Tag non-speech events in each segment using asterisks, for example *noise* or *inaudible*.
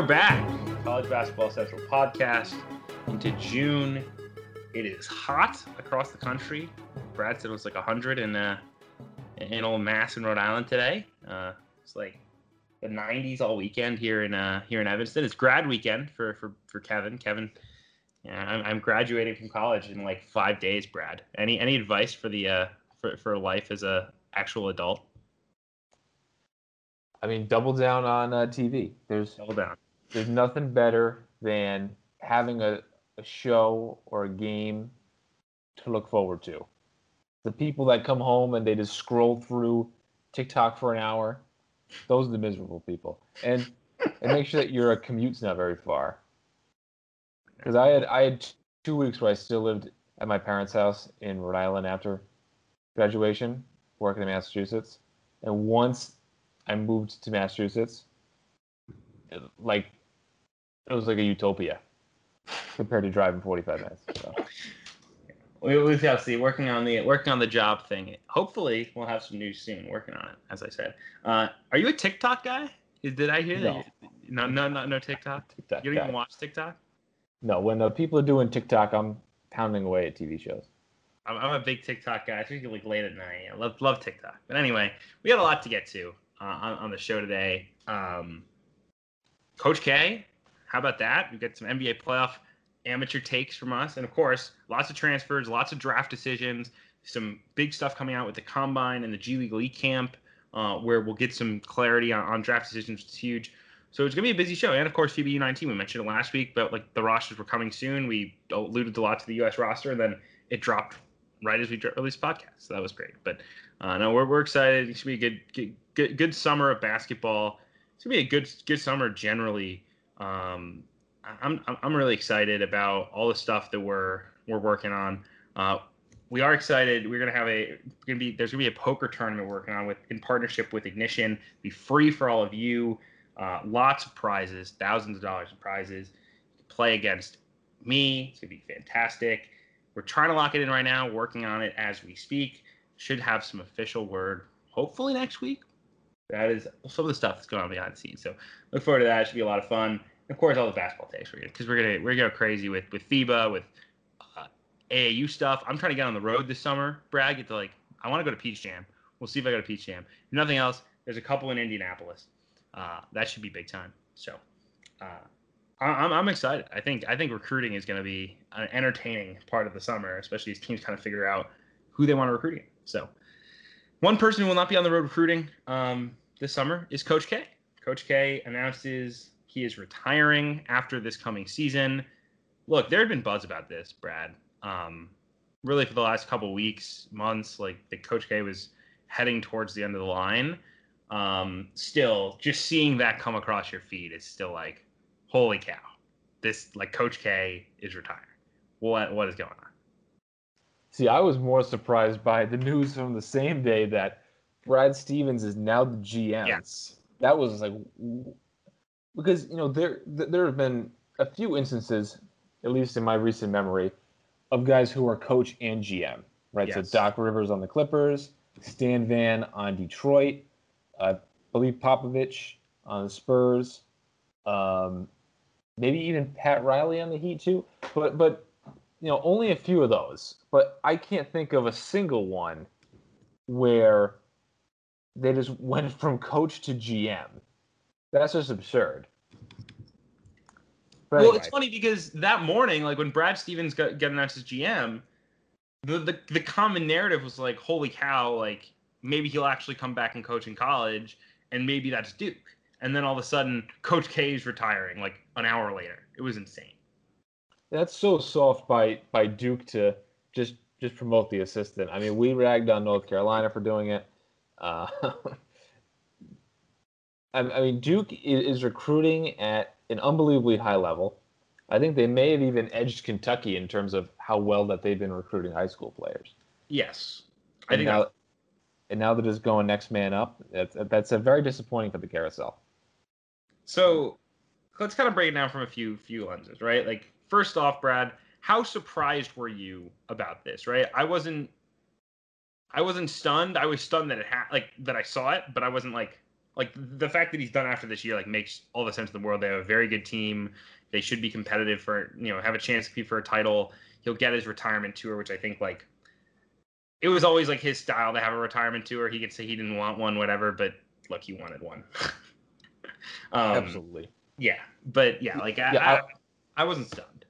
are back. College Basketball Central podcast into June. It is hot across the country. Brad said it was like 100 in uh, in old Mass in Rhode Island today. Uh, it's like the 90s all weekend here in uh, here in Evanston. It's grad weekend for for, for Kevin. Kevin, yeah, I'm, I'm graduating from college in like five days. Brad, any any advice for the uh, for for life as a actual adult? I mean, double down on uh, TV. There's Double down. There's nothing better than having a, a show or a game to look forward to. The people that come home and they just scroll through TikTok for an hour, those are the miserable people. And and make sure that your commute's not very far. Because I had I had two weeks where I still lived at my parents' house in Rhode Island after graduation, working in Massachusetts, and once I moved to Massachusetts, like it was like a utopia *laughs* compared to driving 45 minutes. So. We, we shall see. Working on the working on the job thing. Hopefully, we'll have some news soon. Working on it, as I said. Uh, are you a TikTok guy? Did I hear No. that? No, no, no, no TikTok. TikTok You don't guy. even watch TikTok. No, when the people are doing TikTok, I'm pounding away at TV shows. I'm, I'm a big TikTok guy, i especially like late at night. I love love TikTok. But anyway, we got a lot to get to uh, on, on the show today. Um, Coach K, how about that? We get some NBA playoff amateur takes from us, and of course, lots of transfers, lots of draft decisions, some big stuff coming out with the combine and the G League Elite Camp, uh, where we'll get some clarity on, on draft decisions. It's huge. So it's gonna be a busy show, and of course, FIBA U19. We mentioned it last week, but like the rosters were coming soon. We alluded a lot to the U.S. roster, and then it dropped right as we released podcast. So that was great. But uh, no, we're, we're excited. It should be a good, good good good summer of basketball. It's gonna be a good good summer generally. Um, I'm I'm- really excited about all the stuff that we're we're working on. Uh, we are excited. We're gonna have a gonna be there's gonna be a poker tournament working on with in partnership with Ignition. Be free for all of you. Uh, lots of prizes, thousands of dollars in prizes. Play against me. It's gonna be fantastic. We're trying to lock it in right now, working on it as we speak. Should have some official word hopefully next week. That is some of the stuff that's going on behind the scenes. So look forward to that. It should be a lot of fun. Of course, all the basketball takes gonna because we're gonna we're gonna go crazy with with FIBA with uh, AAU stuff. I'm trying to get on the road this summer. Brad, get to like I want to go to Peach Jam. We'll see if I go to Peach Jam. If nothing else, there's a couple in Indianapolis. Uh, that should be big time. So uh, I'm, I'm excited. I think I think recruiting is to be an entertaining part of the summer, especially as teams kind of figure out who they want to recruit. So one person who will not be on the road recruiting um, this summer is Coach K. Coach K announces he is retiring after this coming season. Look, there had been buzz about this, Brad. Um, really, for the last couple weeks, months, like that Coach K was heading towards the end of the line. Um, still, just seeing that come across your feed is still like, holy cow! This like Coach K is retiring. What what is going on? See, I was more surprised by the news from the same day that Brad Stevens is now the GM. Yes. That was like because you know there there have been a few instances, at least in my recent memory, of guys who are coach and GM. Right. Yes. So Doc Rivers on the Clippers, Stan Van on Detroit, I believe Popovich on the Spurs, um, maybe even Pat Riley on the Heat too. But but you know only a few of those. But I can't think of a single one where they just *laughs* went from coach to GM. That's just absurd. But well, anyway, it's funny because that morning, like when Brad Stevens got, got announced as GM, the, the the common narrative was like, "Holy cow!" Like maybe he'll actually come back and coach in college, and maybe that's Duke. And then all of a sudden, Coach K is retiring like an hour later. It was insane. that's so soft by by Duke to just just promote the assistant. I mean, we ragged on North Carolina for doing it. Uh, *laughs* I, I mean, Duke is, is recruiting at an unbelievably high level. I think they may have even edged Kentucky in terms of how well that they've been recruiting high school players. Yes, I And think now, and now they're just going next man up. That's that's a very disappointing for the carousel. So let's kind of break it down from a few few lenses, right? Like first off, Brad, how surprised were you about this? Right, I wasn't. I wasn't stunned. I was stunned that it had like that I saw it, but I wasn't like like the fact that he's done after this year like makes all the sense in the world. They have a very good team. They should be competitive for you know have a chance to compete for a title. He'll get his retirement tour, which I think like it was always like his style to have a retirement tour. He could say he didn't want one, whatever, but look, he wanted one. *laughs* um, Absolutely. Yeah, but yeah, like I, Yeah, I, I wasn't stunned.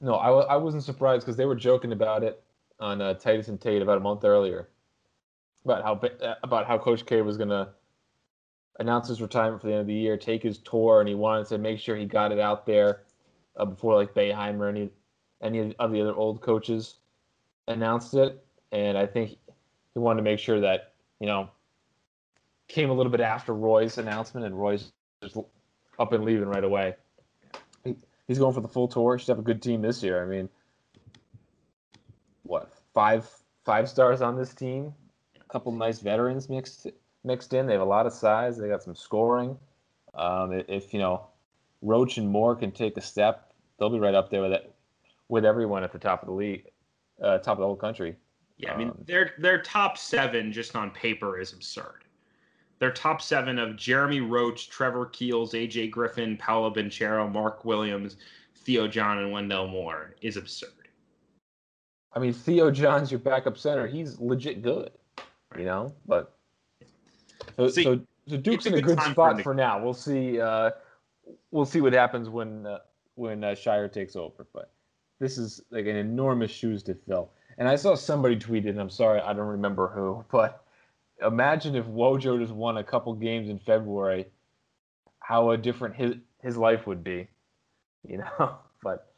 No, I, I wasn't surprised because they were joking about it on uh, Titus and Tate about a month earlier about how uh, about how Coach K was gonna announce his retirement for the end of the year, take his tour, and he wanted to make sure he got it out there uh, before like Boeheim or any any of the other old coaches announced it. And I think he wanted to make sure that you know came a little bit after Roy's announcement, and Roy's just up and leaving right away. He, he's going for the full tour. Should have a good team this year. I mean, what five five stars on this team? A couple nice veterans mixed mixed in. They have a lot of size. They got some scoring. Um, if you know Roach and Moore can take a step, they'll be right up there with it, with everyone at the top of the league, uh, top of the whole country. Yeah, I mean Um, their their top seven just on paper is absurd. Their top seven of Jeremy Roach, Trevor Keels, AJ Griffin, Paolo Banchero, Mark Williams, Theo John, and Wendell Moore is absurd. I mean, Theo John's your backup center. He's legit good, you know. But so See, so, so Duke's in a good good for spot for now. We'll see. Uh, we'll see what happens when uh, when uh, Scheyer takes over. But this is like an enormous shoes to fill. And I saw somebody tweeted, and I'm sorry, I don't remember who, *laughs* but imagine if Wojo just won a couple games in February, how a different his his life would be, *laughs* you know. But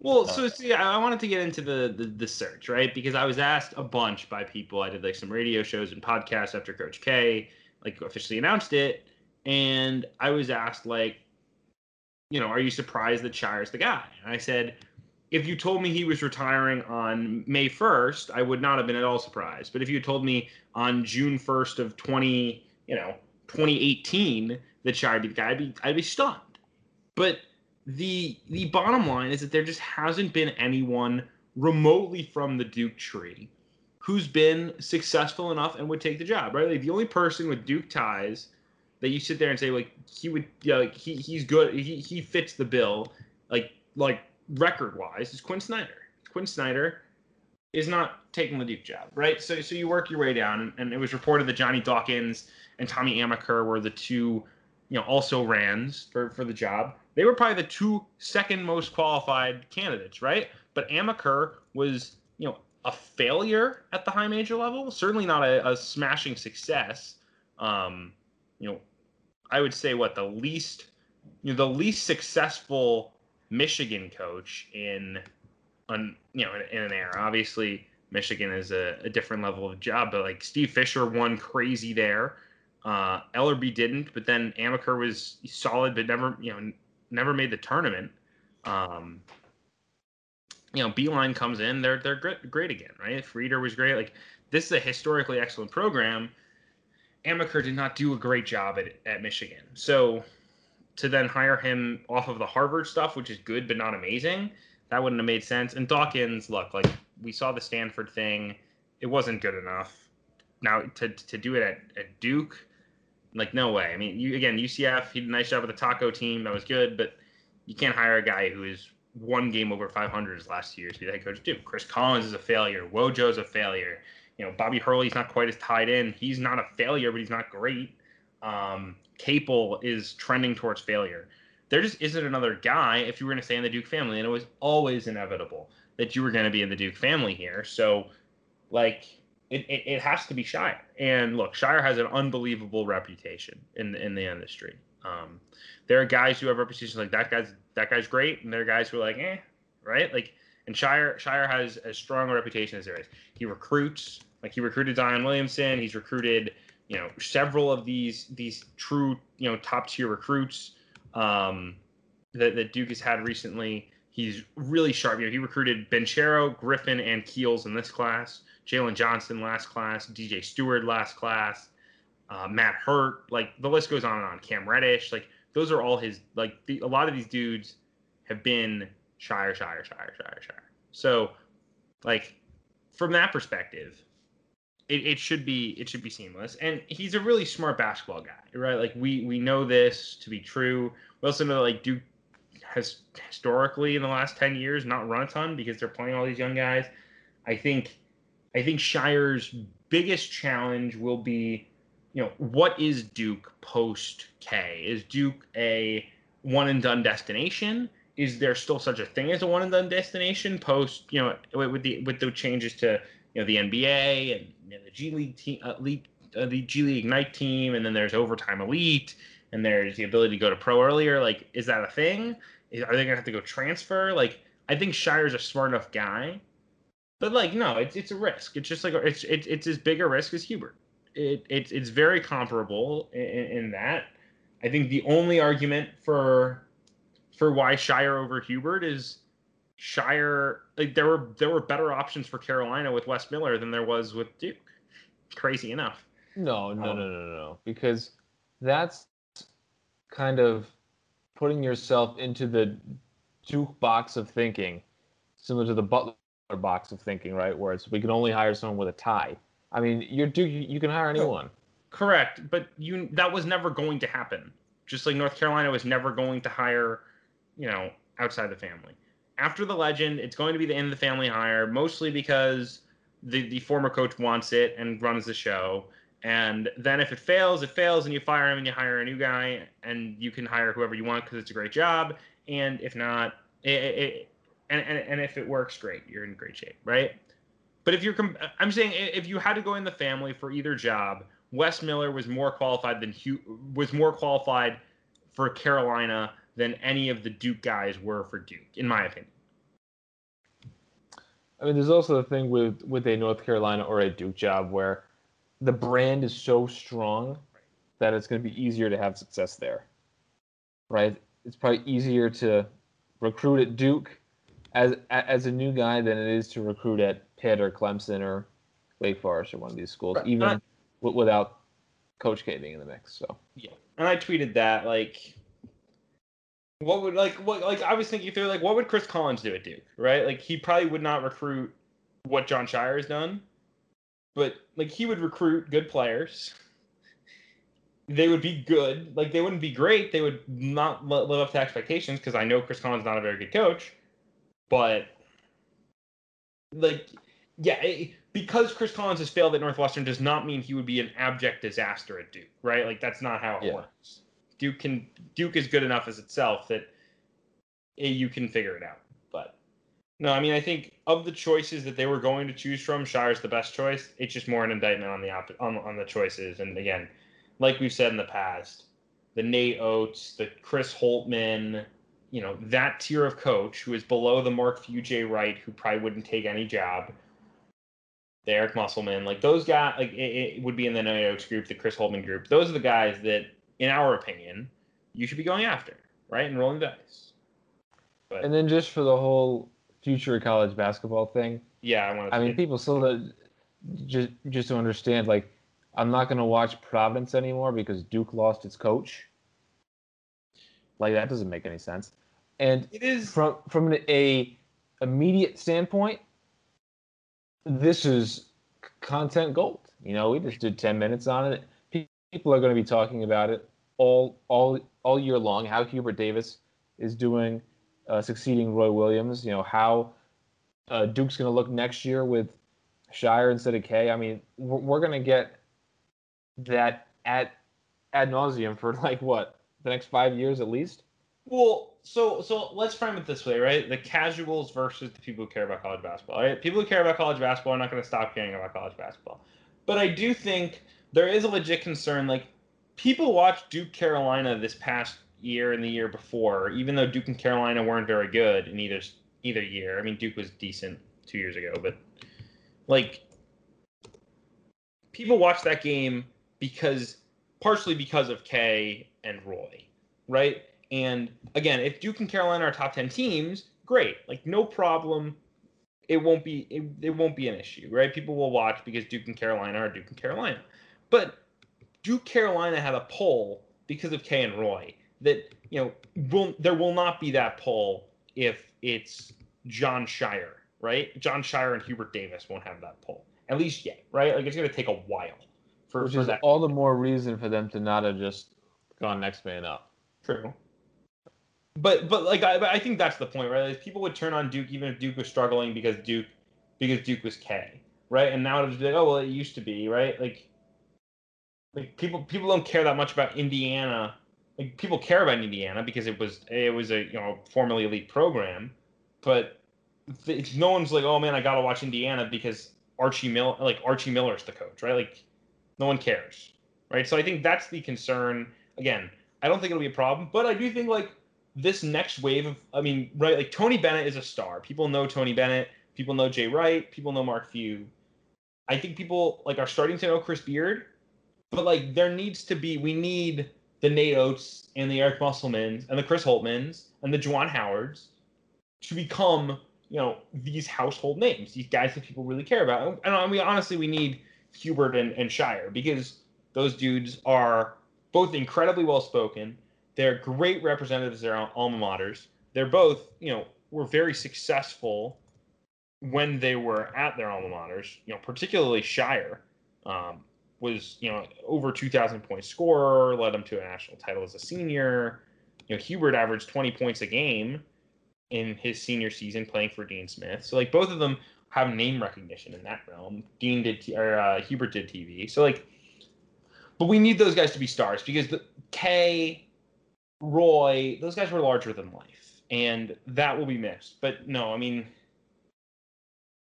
Well, Uh, so see, I I wanted to get into the, the the search, right? Because I was asked a bunch by people. I did like some radio shows and podcasts after Coach K like officially announced it, and I was asked like, you know, are you surprised that Scheyer's the guy? And I said, if you told me he was retiring on May first, I would not have been at all surprised. But if you told me on June first of twenty, you know, twenty eighteen that Scheyer be the guy, I'd be I'd be stunned. But the the bottom line is that there just hasn't been anyone remotely from the Duke tree who's been successful enough and would take the job, right? Like the only person with Duke ties that you sit there and say like he would yeah, like he he's good he he fits the bill like like record wise is Quin Snyder. Quin Snyder is not taking the Duke job, right? So so you work your way down and it was reported that Johnny Dawkins and Tommy Amaker were the two you know also rans for for the job. They were probably the two second most qualified candidates, right? But Amaker was you know a failure at the high major level, certainly not a, a smashing success. Um, you know, I would say what the least, you know, the least successful Michigan coach in, on you know, in, in an era. Obviously, Michigan is a, a different level of job, but like Steve Fisher won crazy there. Uh, Ellerbe didn't, but then Amaker was solid, but never, you know, never made the tournament. Um, you know, Beilein comes in, they're they're great, great again, right? Frieder was great. Like this is a historically excellent program. Amaker did not do a great job at at Michigan, so to then hire him off of the Harvard stuff, which is good but not amazing, that wouldn't have made sense. And Dawkins, look, like we saw the Stanford thing, it wasn't good enough. Now to to do it at, at Duke, like no way. I mean, you again UCF, he did a nice job with the Taco team, that was good, but you can't hire a guy who is one game over 500 his last year to be the head coach of Duke. Chris Collins is a failure. Wojo's a failure. You know, Bobby Hurley's not quite as tied in. He's not a failure, but he's not great. Um, Capel is trending towards failure. There just isn't another guy if you were going to stay in the Duke family, and it was always inevitable that you were going to be in the Duke family here. So, like, it, it, it has to be Scheyer. And look, Scheyer has an unbelievable reputation in in the industry. Um, there are guys who have reputations like that guy's that guy's great, and there are guys who are like, eh, right? Like, and Scheyer Scheyer has as strong a reputation as there is. He recruits, like he recruited Zion Williamson. He's recruited, you know, several of these these true, you know, top tier recruits um, that that Duke has had recently. He's really sharp. You know, he recruited Banchero, Griffin, and Keels in this class. Jalen Johnson last class. DJ Steward last class. Uh, Matt Hurt, like the list goes on and on. Cam Reddish, like those are all his. Like the, a lot of these dudes have been Scheyer, Scheyer, Scheyer, Scheyer, Scheyer. So, like from that perspective, it, it should be it should be seamless. And he's a really smart basketball guy, right? Like we we know this to be true. We also know that like Duke has historically in the last ten years not run a ton because they're playing all these young guys. I think I think Scheyer's biggest challenge will be, you know, what is Duke post K? Is Duke a one and done destination? Is there still such a thing as a one and done destination post, you know, with the with the changes to you know the NBA and you know, the G League team, uh, league, uh, the G League Ignite team, and then there's overtime elite, and there's the ability to go to pro earlier. Like, is that a thing? Are they gonna have to go transfer? Like, I think Scheyer's a smart enough guy, but like, no, it's it's a risk. It's just like it's it's it's as big a risk as Hubert. It, it it's very comparable in, in that. I think the only argument for for why Scheyer over Hubert is Scheyer like there were there were better options for Carolina with Wes Miller than there was with Duke. Crazy enough. No, no, um, no, no, no, because that's kind of putting yourself into the Duke box of thinking, similar to the Butler box of thinking, right? Where it's we can only hire someone with a tie. I mean, you're Duke, you can hire anyone. Correct, but you that was never going to happen. Just like North Carolina was never going to hire, you know, outside the family after the legend, it's going to be the end of the family hire, mostly because the, the former coach wants it and runs the show. And then if it fails, it fails, and you fire him and you hire a new guy, and you can hire whoever you want because it's a great job. And if not, it, it, and, and, and if it works, great, you're in great shape, right? But if you're, I'm saying if you had to go in the family for either job, Wes Miller was more qualified than Hugh, was more qualified for Carolina than any of the Duke guys were for Duke, in my opinion. I mean, there's also the thing with with a North Carolina or a Duke job where the brand is so strong that it's going to be easier to have success there, right? It's probably easier to recruit at Duke as as a new guy than it is to recruit at Pitt or Clemson or Wake Forest or one of these schools, right. even I, without Coach K being in the mix. So yeah, and I tweeted that like what would like what like I was thinking through like what would Chris Collins do at Duke, right? Like he probably would not recruit what Jon Scheyer has done, but like he would recruit good players. They would be good. Like they wouldn't be great. They would not live up to expectations because I know Chris Collins is not a very good coach, but like yeah, it, because Chris Collins has failed at Northwestern does not mean he would be an abject disaster at Duke, right? Like that's not how it yeah. works. Duke can Duke is good enough as itself that you can figure it out. But no, I mean I think of the choices that they were going to choose from, Scheyer's the best choice. It's just more an indictment on the op- on on the choices. And again, like we've said in the past, the Nate Oats, the Chris Holtmann, you know that tier of coach who is below the Mark Few Jay Wright, who probably wouldn't take any job. The Eric Musselman, like those guys, like it, it would be in the Nate Oats group, the Chris Holtmann group. Those are the guys that in our opinion, you should be going after, right? And rolling dice. But, and then just for the whole future of college basketball thing. Yeah, I want to. I mean, people still just just to understand. Like, I'm not going to watch Providence anymore because Duke lost its coach. Like that doesn't make any sense. And it is from from an a immediate standpoint. This is content gold. You know, we just did 10 minutes on it people are going to be talking about it all all all year long. How Hubert Davis is doing, uh, succeeding Roy Williams. You know how uh, Duke's going to look next year with Scheyer instead of K. I mean, we're, we're going to get that at ad nauseum for like what the next five years at least. Well, so so let's frame it this way, right? The casuals versus the people who care about college basketball. Right? People who care about college basketball are not going to stop caring about college basketball. But I do think there is a legit concern. Like people watched Duke Carolina this past year and the year before, even though Duke and Carolina weren't very good in either either year. I mean, Duke was decent two years ago, but like people watched that game because partially because of K and Roy, right? And again, if Duke and Carolina are top ten teams, great, like no problem. It won't be it, it won't be an issue, right? People will watch because Duke and Carolina are Duke and Carolina. But Duke Carolina had a poll because of K and Roy that you know will there will not be that poll if it's Jon Scheyer, right? Jon Scheyer and Hubert Davis won't have that poll. at least yet, right? Like it's going to take a while for, Which for is that. all the more reason for them to not have just gone next man up. True. But but like I, I think that's the point, right? Like, people would turn on Duke even if Duke was struggling because Duke because Duke was K, right? And now it's like, oh well, it used to be, right? Like like people people don't care that much about Indiana. Like people care about Indiana because it was it was a you know formerly elite program, but it's, no one's like, oh man, I gotta watch Indiana because Archie Mill like Archie Miller's the coach, right? Like no one cares, right? So I think that's the concern. Again, I don't think it'll be a problem, but I do think like this next wave of, I mean, right, like Tony Bennett is a star. People know Tony Bennett. People know Jay Wright. People know Mark Few. I think people like are starting to know Chris Beard, but like there needs to be, we need the Nate Oats and the Eric Musselmans and the Chris Holtmanns and the Juwan Howards to become, you know, these household names, these guys that people really care about. And I mean, honestly, we need Hubert and, and Scheyer because those dudes are both incredibly well spoken. They're great representatives of their alma maters. They're both, you know, were very successful when they were at their alma maters. You know, particularly Scheyer um, was, you know, over 2,000 point scorer, led them to a national title as a senior. You know, Hubert averaged 20 points a game in his senior season playing for Dean Smith. So like both of them have name recognition in that realm. Dean did, t- or uh, Hubert did TV. So like, but we need those guys to be stars because the K, Roy, those guys were larger than life, and that will be missed. But no, I mean,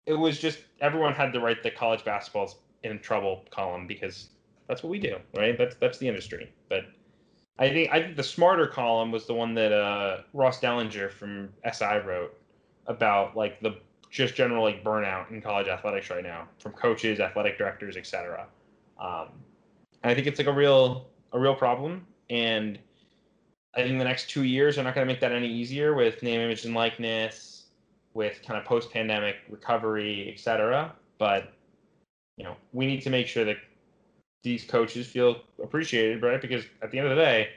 it was just everyone had to write the college basketball's in trouble column because that's what we do, right? That's that's the industry. But I think I think the smarter column was the one that uh, Ross Dellenger from SI wrote about like the just general like burnout in college athletics right now from coaches, athletic directors, etc. Um, and I think it's like a real a real problem, and I think the next two years are not going to make that any easier with name, image, and likeness, with kind of post pandemic recovery, et cetera. But you know, we need to make sure that these coaches feel appreciated, right? Because at the end of the day,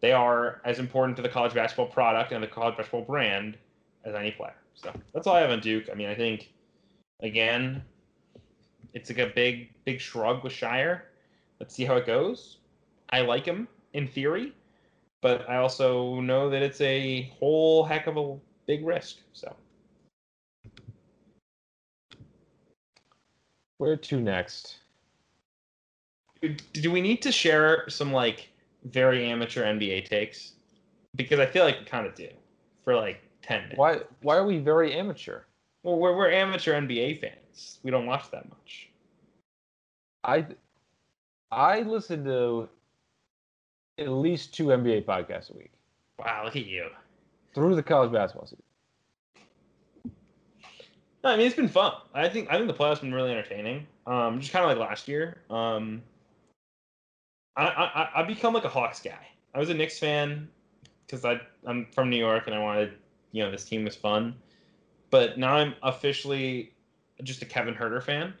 they are as important to the college basketball product and the college basketball brand as any player. So that's all I have on Duke. I mean, I think again, it's like a big, big shrug with Scheyer. Let's see how it goes. I like him in theory, but I also know that it's a whole heck of a big risk. So where to next? Do we need to share some like very amateur NBA takes? Because I feel like we kind of do for like ten minutes. Why? Why are we very amateur? Well, we're we're amateur NBA fans. We don't watch that much. I I listen to at least two NBA podcasts a week. Wow, look at you. Through the college basketball season. No, I mean it's been fun. I think I think the playoffs been really entertaining. Um, just kind of like last year. Um, I I I become like a Hawks guy. I was a Knicks fan because I I'm from New York and I wanted you know this team was fun. But now I'm officially just a Kevin Huerter fan.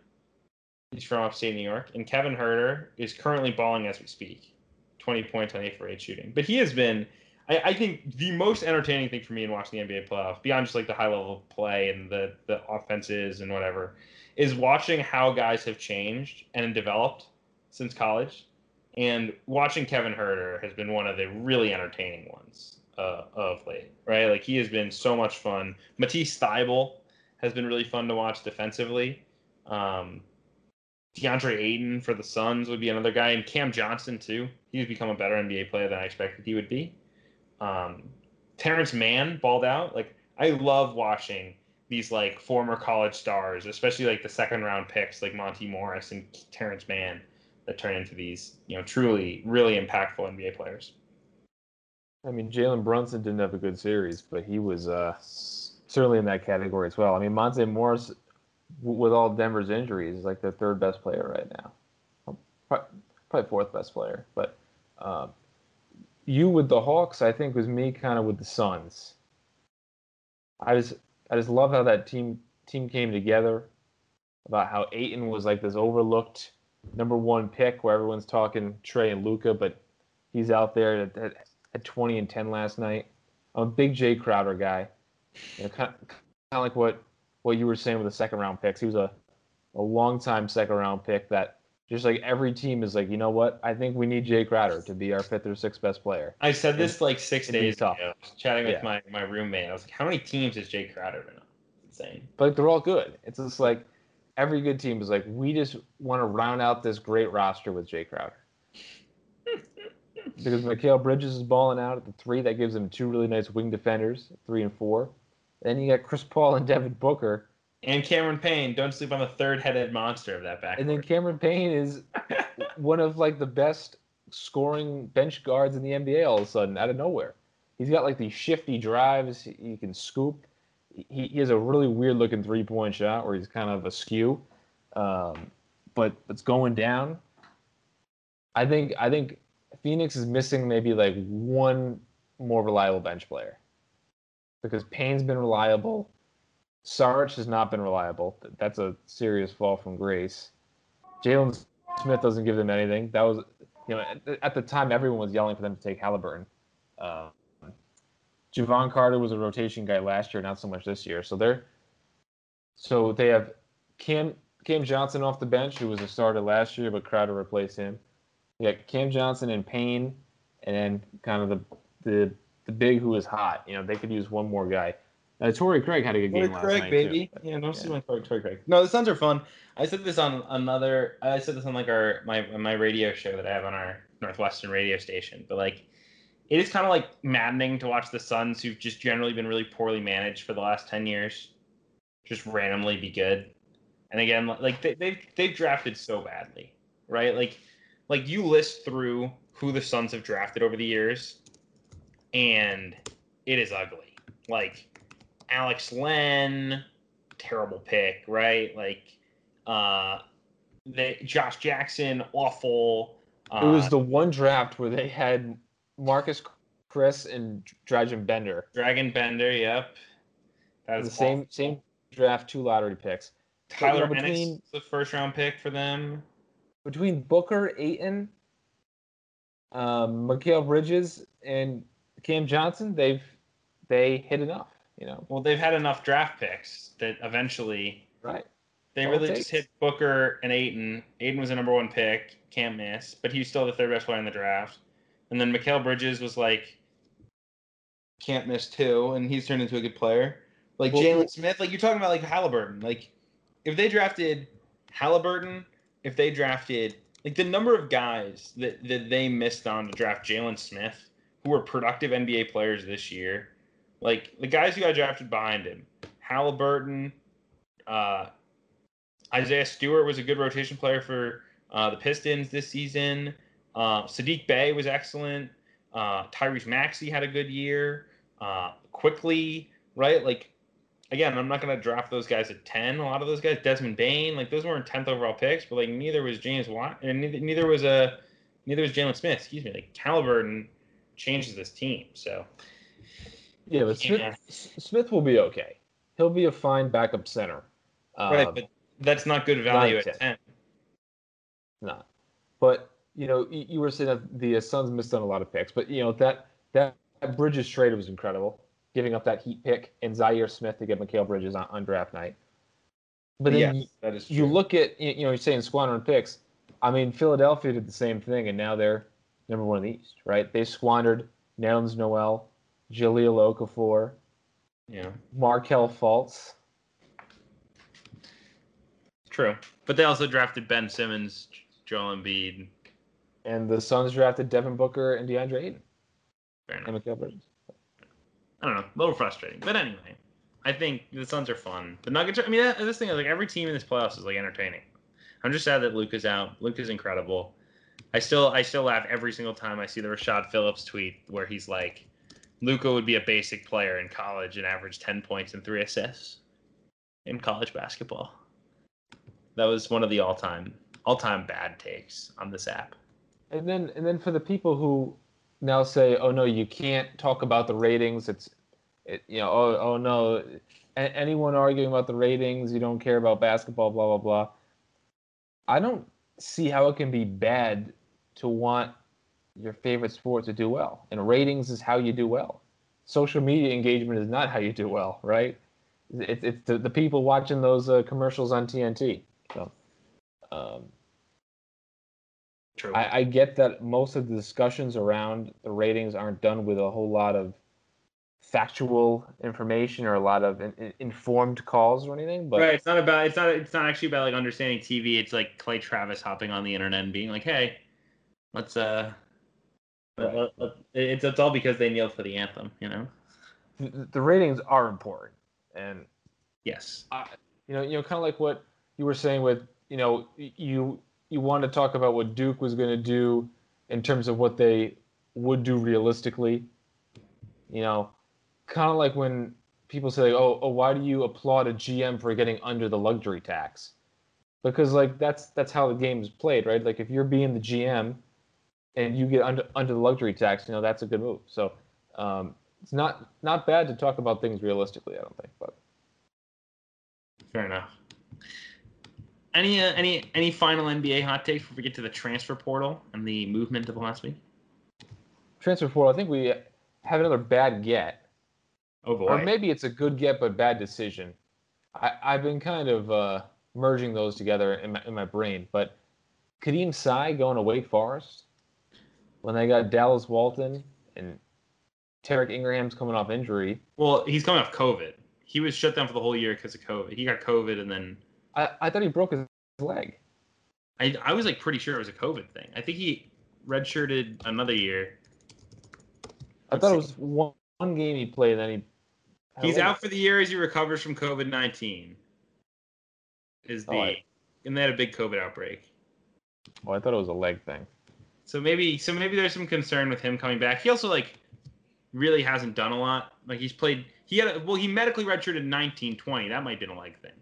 He's from upstate New York, and Kevin Huerter is currently balling as we speak, 20 points on 8 for 8 shooting. But he has been, I, I, think, the most entertaining thing for me in watching the NBA playoffs, beyond just like the high level play and the the offenses and whatever, is watching how guys have changed and developed since college. And watching Kevin Huerter has been one of the really entertaining ones uh, of late, right? Like he has been so much fun. Matisse Thybulle has been really fun to watch defensively. Um, DeAndre Ayton for the Suns would be another guy, and Cam Johnson too. He's become a better NBA player than I expected he would be. Um, Terance Mann balled out. Like I love watching these like former college stars, especially like the second round picks like Monte Morris and Terance Mann that turn into these you know truly really impactful NBA players. I mean, Jalen Brunson didn't have a good series, but he was uh, certainly in that category as well. I mean, Monte Morris, with all Denver's injuries, is like their third best player right now, probably fourth best player. But um, you with the Hawks, I think, was me kind of with the Suns. I just, I just love how that team team came together. About how Ayton was like this overlooked number one pick, where everyone's talking Trae and Luka, but he's out there at 20 and 10 last night. I'm a big Jae Crowder guy. You know, kind, of, kind of like what what you were saying with the second round picks. He was a a long time second round pick that just like every team is like, you know what? I think we need Jae Crowder to be our fifth or sixth best player. I said this like six days ago, chatting with Yeah. my, my roommate. I was like, how many teams is Jae Crowder been on? It's insane. But like, they're all good. It's just like every good team is like, we just want to round out this great roster with Jae Crowder. *laughs* because Mikal Bridges is balling out at the three. That gives him two really nice wing defenders, three and four. Then you got Chris Paul and Devin Booker. And Cameron Payne, don't sleep on the third headed monster of that back. And then Cameron Payne is *laughs* one of like the best scoring bench guards in the NBA all of a sudden out of nowhere. He's got like these shifty drives. He, can scoop. He, he has a really weird looking three point shot where he's kind of askew, um, but it's going down. I think I think Phoenix is missing maybe like one more reliable bench player because Payne's been reliable. Sarge has not been reliable. That's a serious fall from grace. Jalen Smith doesn't give them anything. That was, you know, at, at the time everyone was yelling for them to take Halliburton. Um, Jevon Carter was a rotation guy last year, not so much this year. So they're, so they have Cam Cam Johnson off the bench, who was a starter last year, but Crowder replaced him. You got Cam Johnson and Payne, and then kind of the the the big who is hot. You know, they could use one more guy. Uh, Torrey Craig had a good game last Craig, night baby. too. Yeah, no Yeah. Torrey, Torrey Craig. No, the Suns are fun. I said this on another. I said this on like our my my radio show that I have on our Northwestern radio station. But like, it is kind of like maddening to watch the Suns, who've just generally been really poorly managed for the last ten years, just randomly be good. And again, like they, they've they've drafted so badly, right? Like, like you list through who the Suns have drafted over the years, and it is ugly. Like Alex Len, terrible pick, right? Like uh they Josh Jackson, awful. Uh, It was the one draft where they had Marquese Chriss and Dragan Bender. Dragan Bender, yep. That was The is same same draft, two lottery picks. Tyler Ennis, between- the first round pick for them. Between Booker, Ayton, um, Mikal Bridges, and Cam Johnson, they've they hit enough, you know. Well, they've had enough draft picks that eventually Right. they All really just hit Booker and Ayton. Ayton was the number one pick, can't miss, but he's still the third best player in the draft. And then Mikal Bridges was like, can't miss too, and he's turned into a good player. Like Well, Jalen Smith, like you're talking about like Halliburton. Like if they drafted Halliburton, if they drafted like the number of guys that, that they missed on to draft Jalen Smith, who were productive NBA players this year, like the guys who got drafted behind him, Halliburton, uh, Isaiah Stewart was a good rotation player for uh, the Pistons this season. Uh, Saddiq Bey was excellent. Uh, Tyrese Maxey had a good year. Uh, quickly, right? Like, again, I'm not going to draft those guys at 10. A lot of those guys, Desmond Bane, like those weren't 10th overall picks, but like neither was James Watt, and neither, neither was a neither was Jalen Smith. Excuse me. Like Halliburton changes this team. So Yeah, but Smith, Yeah. Smith will be okay. He'll be a fine backup center. Um, but that's not good value not at 10. not. But you know, you, you were saying that the uh, Suns missed on a lot of picks, but you know that that, that Bridges trade was incredible, giving up that Heat pick and Zhaire Smith to get Mikal Bridges on, on draft night. But then yes, you, you look at you know you're saying squandering picks. I mean, Philadelphia did the same thing, and now they're number one in the East, right? They squandered Nerlens Noel, Jahlil Okafor, yeah. Markelle Fultz. True, but they also drafted Ben Simmons, Joel Embiid. And the Suns drafted Devin Booker and DeAndre Ayton Fair enough. and Mikal Bridges. I don't know, a little frustrating, but anyway, I think the Suns are fun. The Nuggets, are, I mean, this thing is like every team in this playoffs is like entertaining. I'm just sad that Luke is out. Luke is incredible. I still, I still laugh every single time I see the Rashad Phillips tweet where he's like, Luka would be a basic player in college and average 10 points and three assists in college basketball. That was one of the all-time, all-time bad takes on this app. And then and then for the people who now say, "Oh no, you can't talk about the ratings. It's it, you know, oh oh no, a- anyone arguing about the ratings, you don't care about basketball, blah blah blah." I don't see how it can be bad to want your favorite sport to do well. And ratings is how you do well. Social media engagement is not how you do well, right? It's it's the, the people watching those uh, commercials on TNT. So Um, True. I, I get that most of the discussions around the ratings aren't done with a whole lot of factual information or a lot of in, in- informed calls or anything, but right. It's not about. It's not. It's not actually about like understanding TV. It's like Clay Travis hopping on the internet and being like, "Hey, let's uh." Right. let- let- it's, it's all because they kneel for the anthem, you know. th- the ratings are important. And Yes. you know, you know, kind of like what you were saying with, you know, you you want to talk about what Duke was going to do in terms of what they would do realistically. You know, kind of like when people say, "Oh, oh, why do you applaud a GM for getting under the luxury tax?" Because like that's that's how the game is played, right? Like if you're being the GM and you get under under the luxury tax, you know that's a good move. So um, it's not not bad to talk about things realistically. I don't think, but. Fair enough. Any uh, any any final NBA hot takes before we get to the transfer portal and the movement of last week? transfer portal, I think we have another bad get, Oh boy. or maybe it's a good get but bad decision. I, I've been kind of uh, merging those together in my, in my brain, but Kadeem Sai going to Wake Forest when they got Dallas Walton and Tarek Ingram's coming off injury. well, he's coming off COVID. He was shut down for the whole year because of COVID. He got COVID, and then I, I thought he broke his leg. I I was like pretty sure it was a COVID thing. I think he redshirted another year. I Let's thought it was one, one game he played, and then he. He's out for the year as he recovers from COVID nineteen. Is the Oh, I- and they had a big COVID outbreak. Well, I thought it was a leg thing. So maybe so maybe there's some concern with him coming back. He also like really hasn't done a lot. Like he's played he had a, well he medically redshirted 19 20. That might have been a leg thing.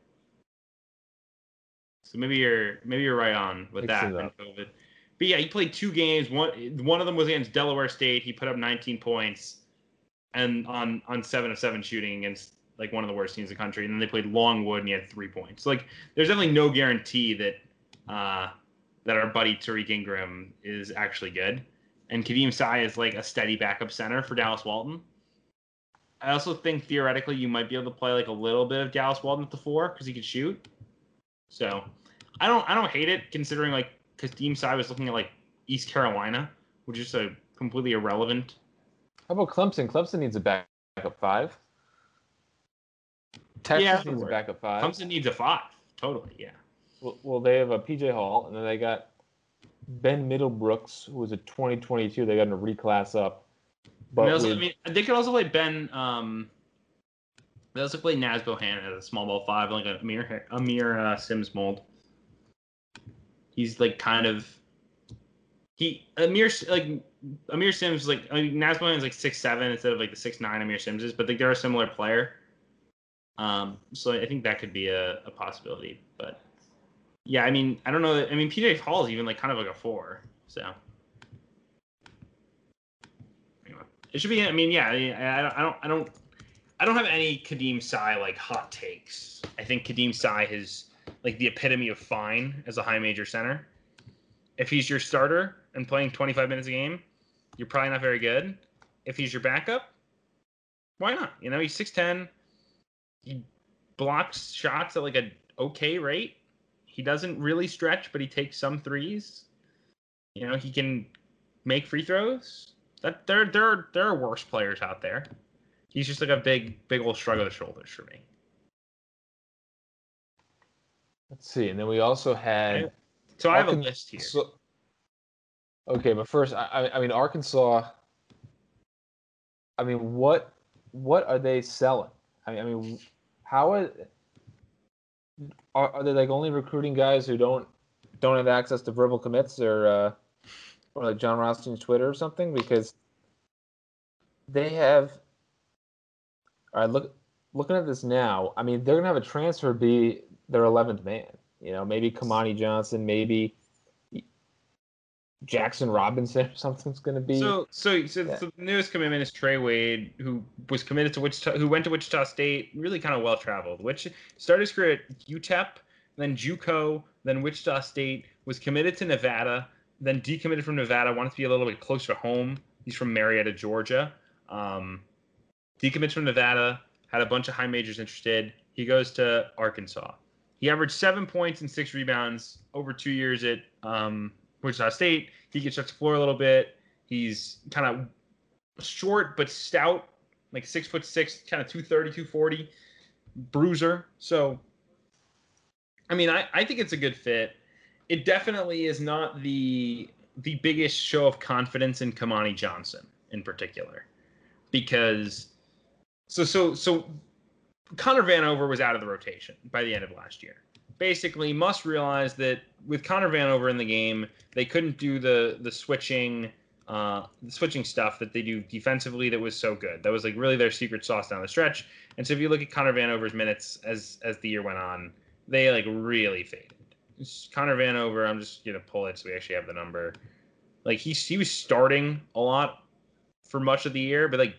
So maybe you're maybe you're right on with that and. COVID. But yeah, he played two games. One one of them was against Delaware State. He put up 19 points and on on 7 of 7 shooting against like one of the worst teams in the country. And then they played Longwood and he had 3 points. So like there's definitely no guarantee that uh that our buddy Tariq Ingram is actually good. And Kadeem Sai is like a steady backup center for Dallas Walton. I also think theoretically you might be able to play like a little bit of Dallas Walton at the four because he could shoot. So I don't I don't hate it considering like Kadeem Sai was looking at like East Carolina, which is a completely irrelevant. How about Clemson? Clemson needs a back- backup five. Texas Yeah, needs a backup five. Clemson needs a five. Totally, yeah. Well, well, they have a PJ Hall, and then they got Ben Middlebrooks, who was a 2022. They got him to reclass up. But They, also, with- I mean, they could also play Ben. Um, they also play Naz Bohan as a small ball five, like a Amir Amir uh, Sims mold. He's like kind of he Amir like Amir Sims like I mean, Naz Bohan is like six seven instead of like the six nine Amir Sims is, but like they're a similar player. Um, so I think that could be a, a possibility, but yeah, I mean, I don't know. I mean, PJ Hall is even like kind of like a four, so. Anyway, It should be. I mean, yeah. I, I, don't. I don't. I don't have any Kadeem Sai like hot takes. I think Kadeem Sai is like the epitome of fine as a high major center. If he's your starter and playing 25 minutes a game, you're probably not very good. If he's your backup, why not? You know, he's 6'10. He blocks shots at like a okay rate. He doesn't really stretch, but he takes some threes. You know, he can make free throws. That there there there are worse players out there. He's just like a big big old shrug of the shoulders for me. let's see, and then we also had. So I have a list here. So, okay, but first, I, I- I mean Arkansas. I mean, what what are they selling? I mean, I mean, how are are, are they like only recruiting guys who don't don't have access to verbal commits or uh, or like Jon Rothstein's Twitter or something? Because they have. All right, look looking at this now. I mean, they're gonna have a transfer be their eleventh man. You know, maybe Kamani Johnson, maybe Jaxson Robinson or something's going to be. So, so, so, Yeah. so the newest commitment is Trey Wade, who was committed to Wichita, who went to Wichita State, really kind of well traveled. Which started his career at UTEP, then JUCO, then Wichita State. Was committed to Nevada, then decommitted from Nevada. Wanted to be a little bit closer to home. He's from Marietta, Georgia. Um, decommitted from Nevada. Had a bunch of high majors interested. He goes to Arkansas. He averaged seven points and six rebounds over two years at um, Wichita State. He can stretch the floor a little bit. He's kind of short but stout, like six foot six, kind of 230, 240 bruiser. So, I mean, I, I think it's a good fit. It definitely is not the the biggest show of confidence in Kamani Johnson in particular, because so so so Connor Vanover was out of the rotation by the end of last year. Basically, Muss realize that with Connor Vanover in the game, they couldn't do the the switching uh, the switching stuff that they do defensively that was so good. That was like really their secret sauce down the stretch. And so if you look at Connor Vanover's minutes as as the year went on, they like really faded. It's Connor Vanover, I'm just gonna pull it so we actually have the number. Like he he was starting a lot for much of the year, but like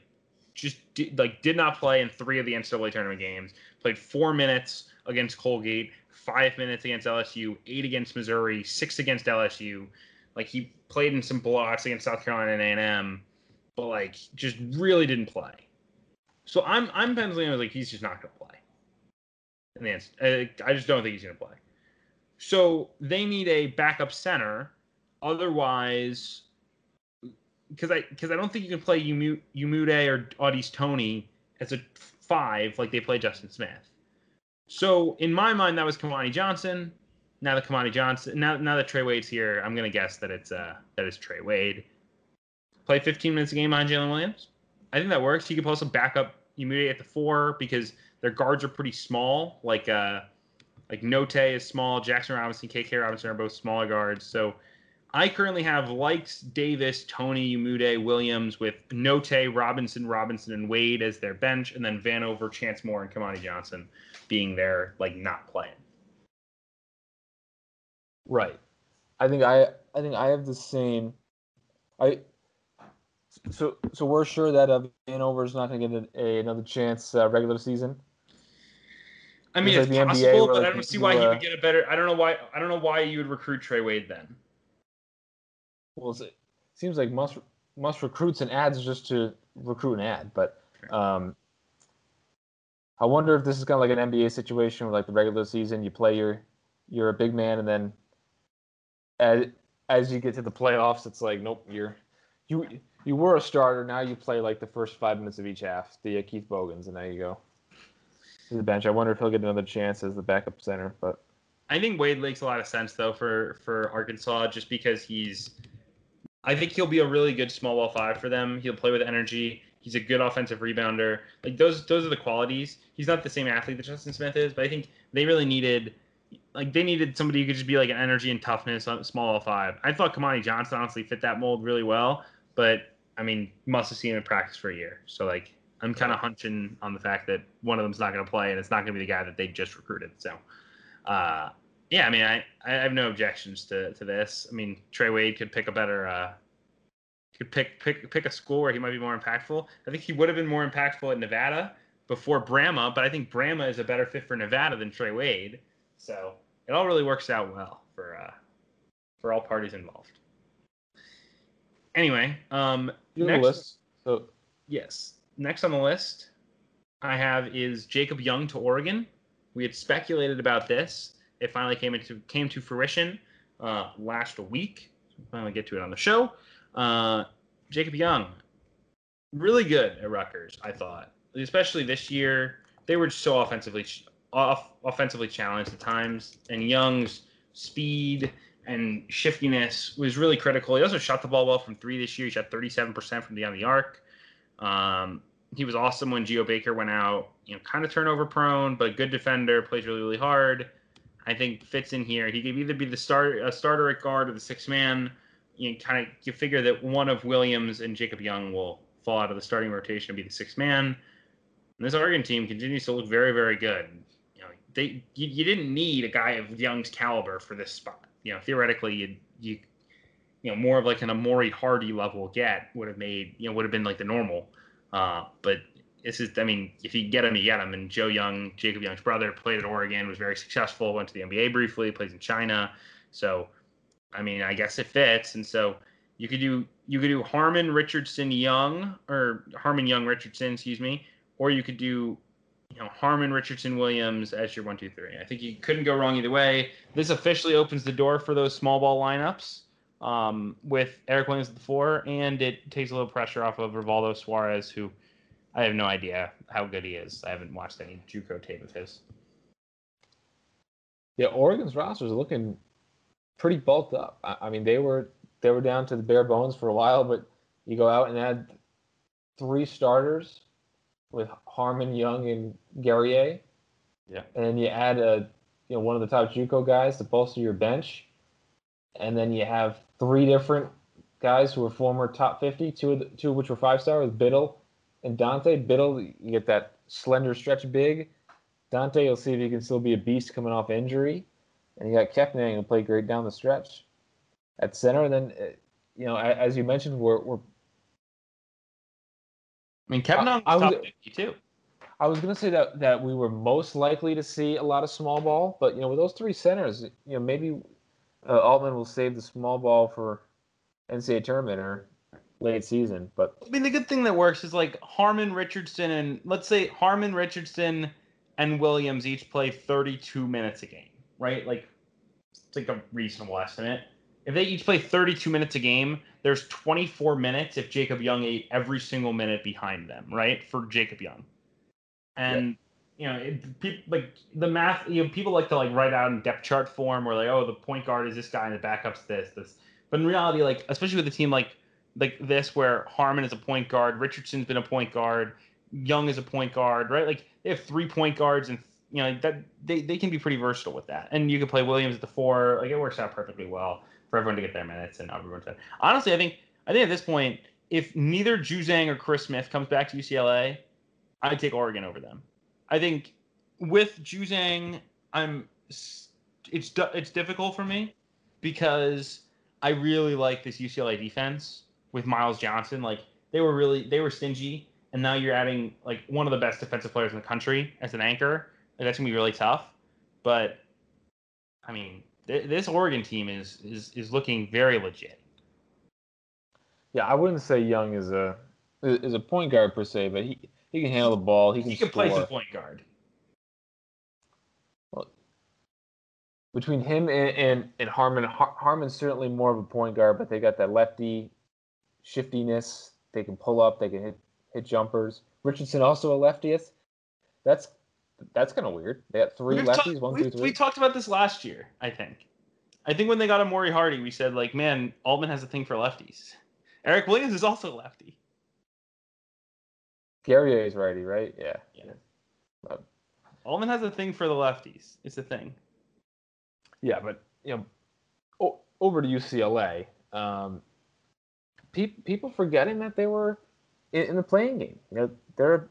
just like did not play in three of the NCAA tournament games. Played four minutes against Colgate, five minutes against LSU, eight against Missouri, six against LSU. Like he played in some blocks against South Carolina and A&M, but like just really didn't play. So I'm I'm penciling I was like he's just not gonna play. And the answer, uh, I just don't think he's gonna play. So they need a backup center. Otherwise, because I because I don't think you can play Umude or Au'Diese Toney as a five like they play Justin Smith. So in my mind, that was Kamani Johnson. Now that Kamani Johnson, now now that Trey Wade's here, I'm gonna guess that it's uh that is Trey Wade. Play 15 minutes a game behind Jaylin Williams. I think that works. He could also back up Umude at the four because their guards are pretty small. Like uh like Notae is small, Jaxson Robinson, KK Robinson are both smaller guards. So I currently have Lykes, Davis, Toney, Umude, Williams with Notae, Robinson, Robinson, and Wade as their bench, and then Vanover, Chance Moore, and Kamani Johnson being there, like not playing. Right. I think I I think I have the same. I so so we're sure that uh, Vanover is not going to get a, a, another chance uh, regular season. I mean, it's, it's possible, but I don't see why uh, he would get a better. I don't know why. I don't know why you would recruit Trey Wade then. Well, it seems like must must recruits and ads just to recruit and ad, but um, I wonder if this is kind of like an NBA situation where like the regular season you play your you're a big man and then as as you get to the playoffs it's like nope you're you you were a starter now you play like the first five minutes of each half the uh, Keith Bogans and there you go to the bench. I wonder if he'll get another chance as the backup center, but. I think Wade makes a lot of sense though for for Arkansas just because he's I think he'll be a really good small ball five for them. He'll play with energy. He's a good offensive rebounder. Like those those are the qualities. He's not the same athlete that Justin Smith is, but I think they really needed like they needed somebody who could just be like an energy and toughness on small ball five. I thought Kamani Johnson honestly fit that mold really well, but I mean, must have seen him in practice for a year. So like I'm kind of hunching on the fact that one of them's not going to play and it's not going to be the guy that they just recruited. So uh, yeah, I mean, I, I have no objections to, to this. I mean, Trey Wade could pick a better, uh, could pick pick pick a school where he might be more impactful. I think he would have been more impactful at Nevada before Bramah, but I think Bramah is a better fit for Nevada than Trey Wade. So it all really works out well for uh, for all parties involved. Anyway, um, next, list. So yes, next on the list I have is Jacob Young to Oregon. We had speculated about this it finally came into came to fruition uh, last week. finally get to it on the show. Uh, Jacob Young, really good at Rutgers, I thought, especially this year. They were so offensively off, offensively challenged at times, and Young's speed and shiftiness was really critical. He also shot the ball well from three this year. He shot 37% from beyond the arc. Um, he was awesome when Geo Baker went out. You know, kind of turnover prone, but a good defender, plays really, really hard. I think fits in here. He could either be the start a starter at guard or the six man. You kind of you figure that one of Williams and Jacob Young will fall out of the starting rotation and be the six man. And this Oregon team continues to look very very good. You know, they you, you didn't need a guy of Young's caliber for this spot. You know, theoretically you you you know more of like an Amauri Hardy level get would have made you know would have been like the normal. Uh, but this is, I mean, if you get him, you get him. And Joe Young, Jacob Young's brother, played at Oregon, was very successful, went to the NBA briefly, plays in China. So, I mean, I guess it fits. And so you could do you could do Harmon Richardson Young or Harmon Young Richardson, excuse me, or you could do you know, Harmon, Richardson, Williams as your one, two, three. I think you couldn't go wrong either way. This officially opens the door for those small ball lineups um, with Eric Williams at the four, and it takes a little pressure off of Rivaldo Soares, who I have no idea how good he is. I haven't watched any JUCO tape of his. Yeah, Oregon's roster is looking pretty bulked up. I, I mean, they were they were down to the bare bones for a while, but you go out and add three starters with Harmon, Young, and Guerrier. Yeah. And then you add a you know one of the top JUCO guys to bolster your bench, and then you have three different guys who are former top fifty, two of the, two of which were five star with Bittle and Dante. Bittle, you get that slender stretch big. Dante, you'll see if he can still be a beast coming off injury, and you got Kepnang who played great down the stretch at center. And then, uh, you know, as you mentioned, we're, we're I mean, Kevin I- I was- top 50 too. I was gonna say that that we were most likely to see a lot of small ball, but you know, with those three centers, you know, maybe uh, Altman will save the small ball for NCAA tournament or late season. But I mean, the good thing that works is like Harmon, Richardson, and let's say Harmon, Richardson, and Williams each play 32 minutes a game, right? Like, it's like a reasonable estimate. If they each play 32 minutes a game, there's 24 minutes if Jacob Young ate every single minute behind them, right? For Jacob Young. And, you know, it, people like the math, you know, people like to like write out in depth chart form where like, oh, the point guard is this guy and the backup's this, this. But in reality, like, especially with a team like like this where Harmon is a point guard, Richardson's been a point guard, Young is a point guard, right? Like they have three point guards and you know that they, they can be pretty versatile with that. And you can play Williams at the four. Like it works out perfectly well for everyone to get their minutes and everyone's honestly I think I think at this point, if neither Juzang or Chris Smith comes back to UCLA, I'd take Oregon over them. I think with Juzang, I'm it's it's difficult for me because I really like this UCLA defense with Myles Johnson. Like they were really they were stingy, and now you're adding like one of the best defensive players in the country as an anchor. Like, that's gonna be really tough. But I mean, th- this Oregon team is is is looking very legit. yeah, I wouldn't say Young is a is a point guard per se, but he he can handle the ball. He can He can score. play some point guard. Between him and and, and Harmon, Har- Harmon's certainly more of a point guard, but they got that lefty shiftiness. They can pull up. They can hit hit jumpers. Richardson also a leftyist. That's that's kind of weird. They got three We've lefties. ta- one, we, two, three. we talked about this last year, I think. I think when they got a Amauri Hardy, we said like, man, Altman has a thing for lefties. Eric Williams is also a lefty. Guerrier is righty, right? Yeah. Yeah. Altman has a thing for the lefties. It's a thing. Yeah, but you know, o- over to UCLA. Um, pe- people forgetting that they were in, in the playing game. You know, they're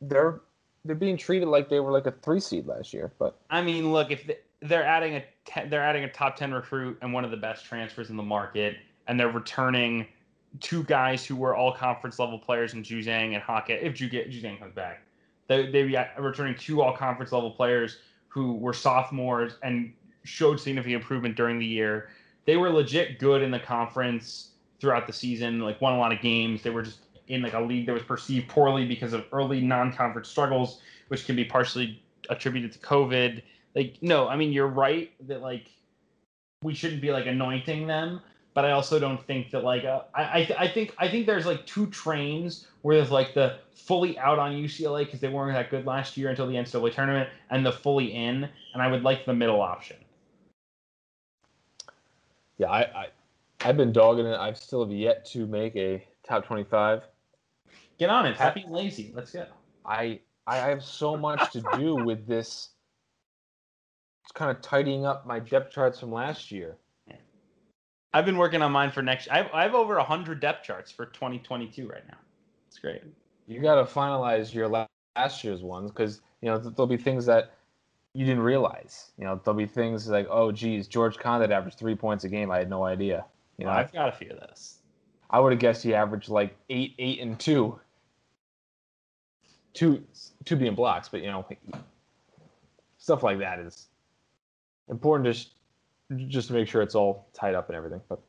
they're they're being treated like they were like a three seed last year. But I mean, look, if they- they're adding a they're adding a top ten recruit and one of the best transfers in the market, and they're returning two guys who were all conference level players in Juzang and Hackett. If Ju- Juzang comes back, they they be returning two all conference level players who were sophomores and showed significant improvement during the year. They were legit good in the conference throughout the season. Like won a lot of games. They were just in like a league that was perceived poorly because of early non-conference struggles, which can be partially attributed to COVID like no i mean you're right that like we shouldn't be like anointing them but i also don't think that like uh, I, I i think i think there's like two trains where there's like the fully out on ucla because they weren't that good last year until the ncaa tournament and the fully in and i would like the middle option yeah, I, I I've been dogging it. I've still have yet to make a top twenty five. get on it stop being lazy let's go I I have so much to do with this. It's kind of tidying up my depth charts from last year. i've been working on mine for next i have, I have over 100 depth charts for 2022 right now it's great You got to finalize your la- last year's ones because you know there'll be things that you didn't realize. You know, there'll be things like, oh, geez, George Conditt averaged three points a game. I had no idea. You know, i've got a few of those I would have guessed he averaged like eight, eight, and two. Two, two being blocks, but you know, stuff like that is important. Just, just to make sure it's all tied up and everything. But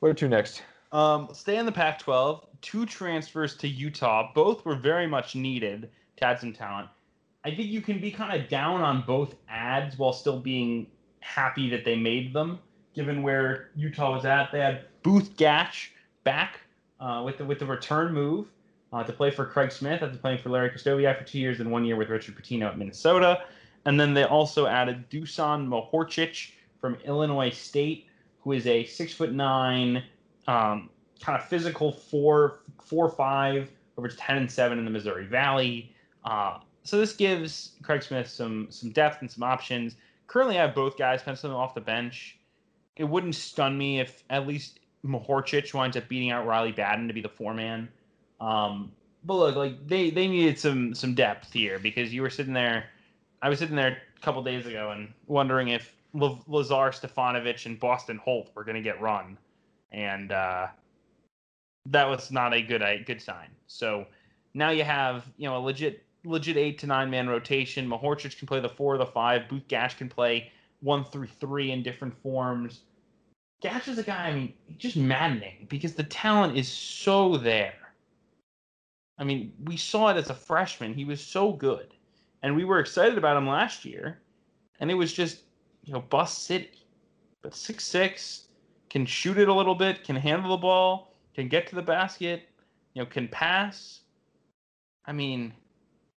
where to next? Um, stay in the Pac-12. Two transfers to Utah. Both were very much needed to add some talent. I think you can be kind of down on both ads while still being happy that they made them, given where Utah was at. They had Both Gach back uh, with the with the return move uh, to play for Craig Smith after playing for Larry Krystkowiak for two years and one year with Richard Pitino at Minnesota. And then they also added Dusan Mahorcic from Illinois State, who is a six foot nine, um, kind of physical four four five, over ten and seven in the Missouri Valley. Uh, so this gives Craig Smith some some depth and some options. Currently, I have both guys penciling off the bench. It wouldn't stun me if at least Mahorcic winds up beating out Riley Battin to be the four man. Um, but look, like they they needed some some depth here because you were sitting there. I was sitting there a couple days ago and wondering if Lazar Stefanovic and Bostyn Holt were going to get run, and uh, that was not a good a good sign. So now you have you know a legit legit eight to nine man rotation. Mahorcic can play the four or the five. Both Gach can play one through three in different forms. Gach is a guy. I mean, just maddening because the talent is so there. I mean, we saw it as a freshman. He was so good. And we were excited about him last year. And it was just, you know, bust city. But six six can shoot it a little bit, can handle the ball, can get to the basket, you know, can pass. I mean,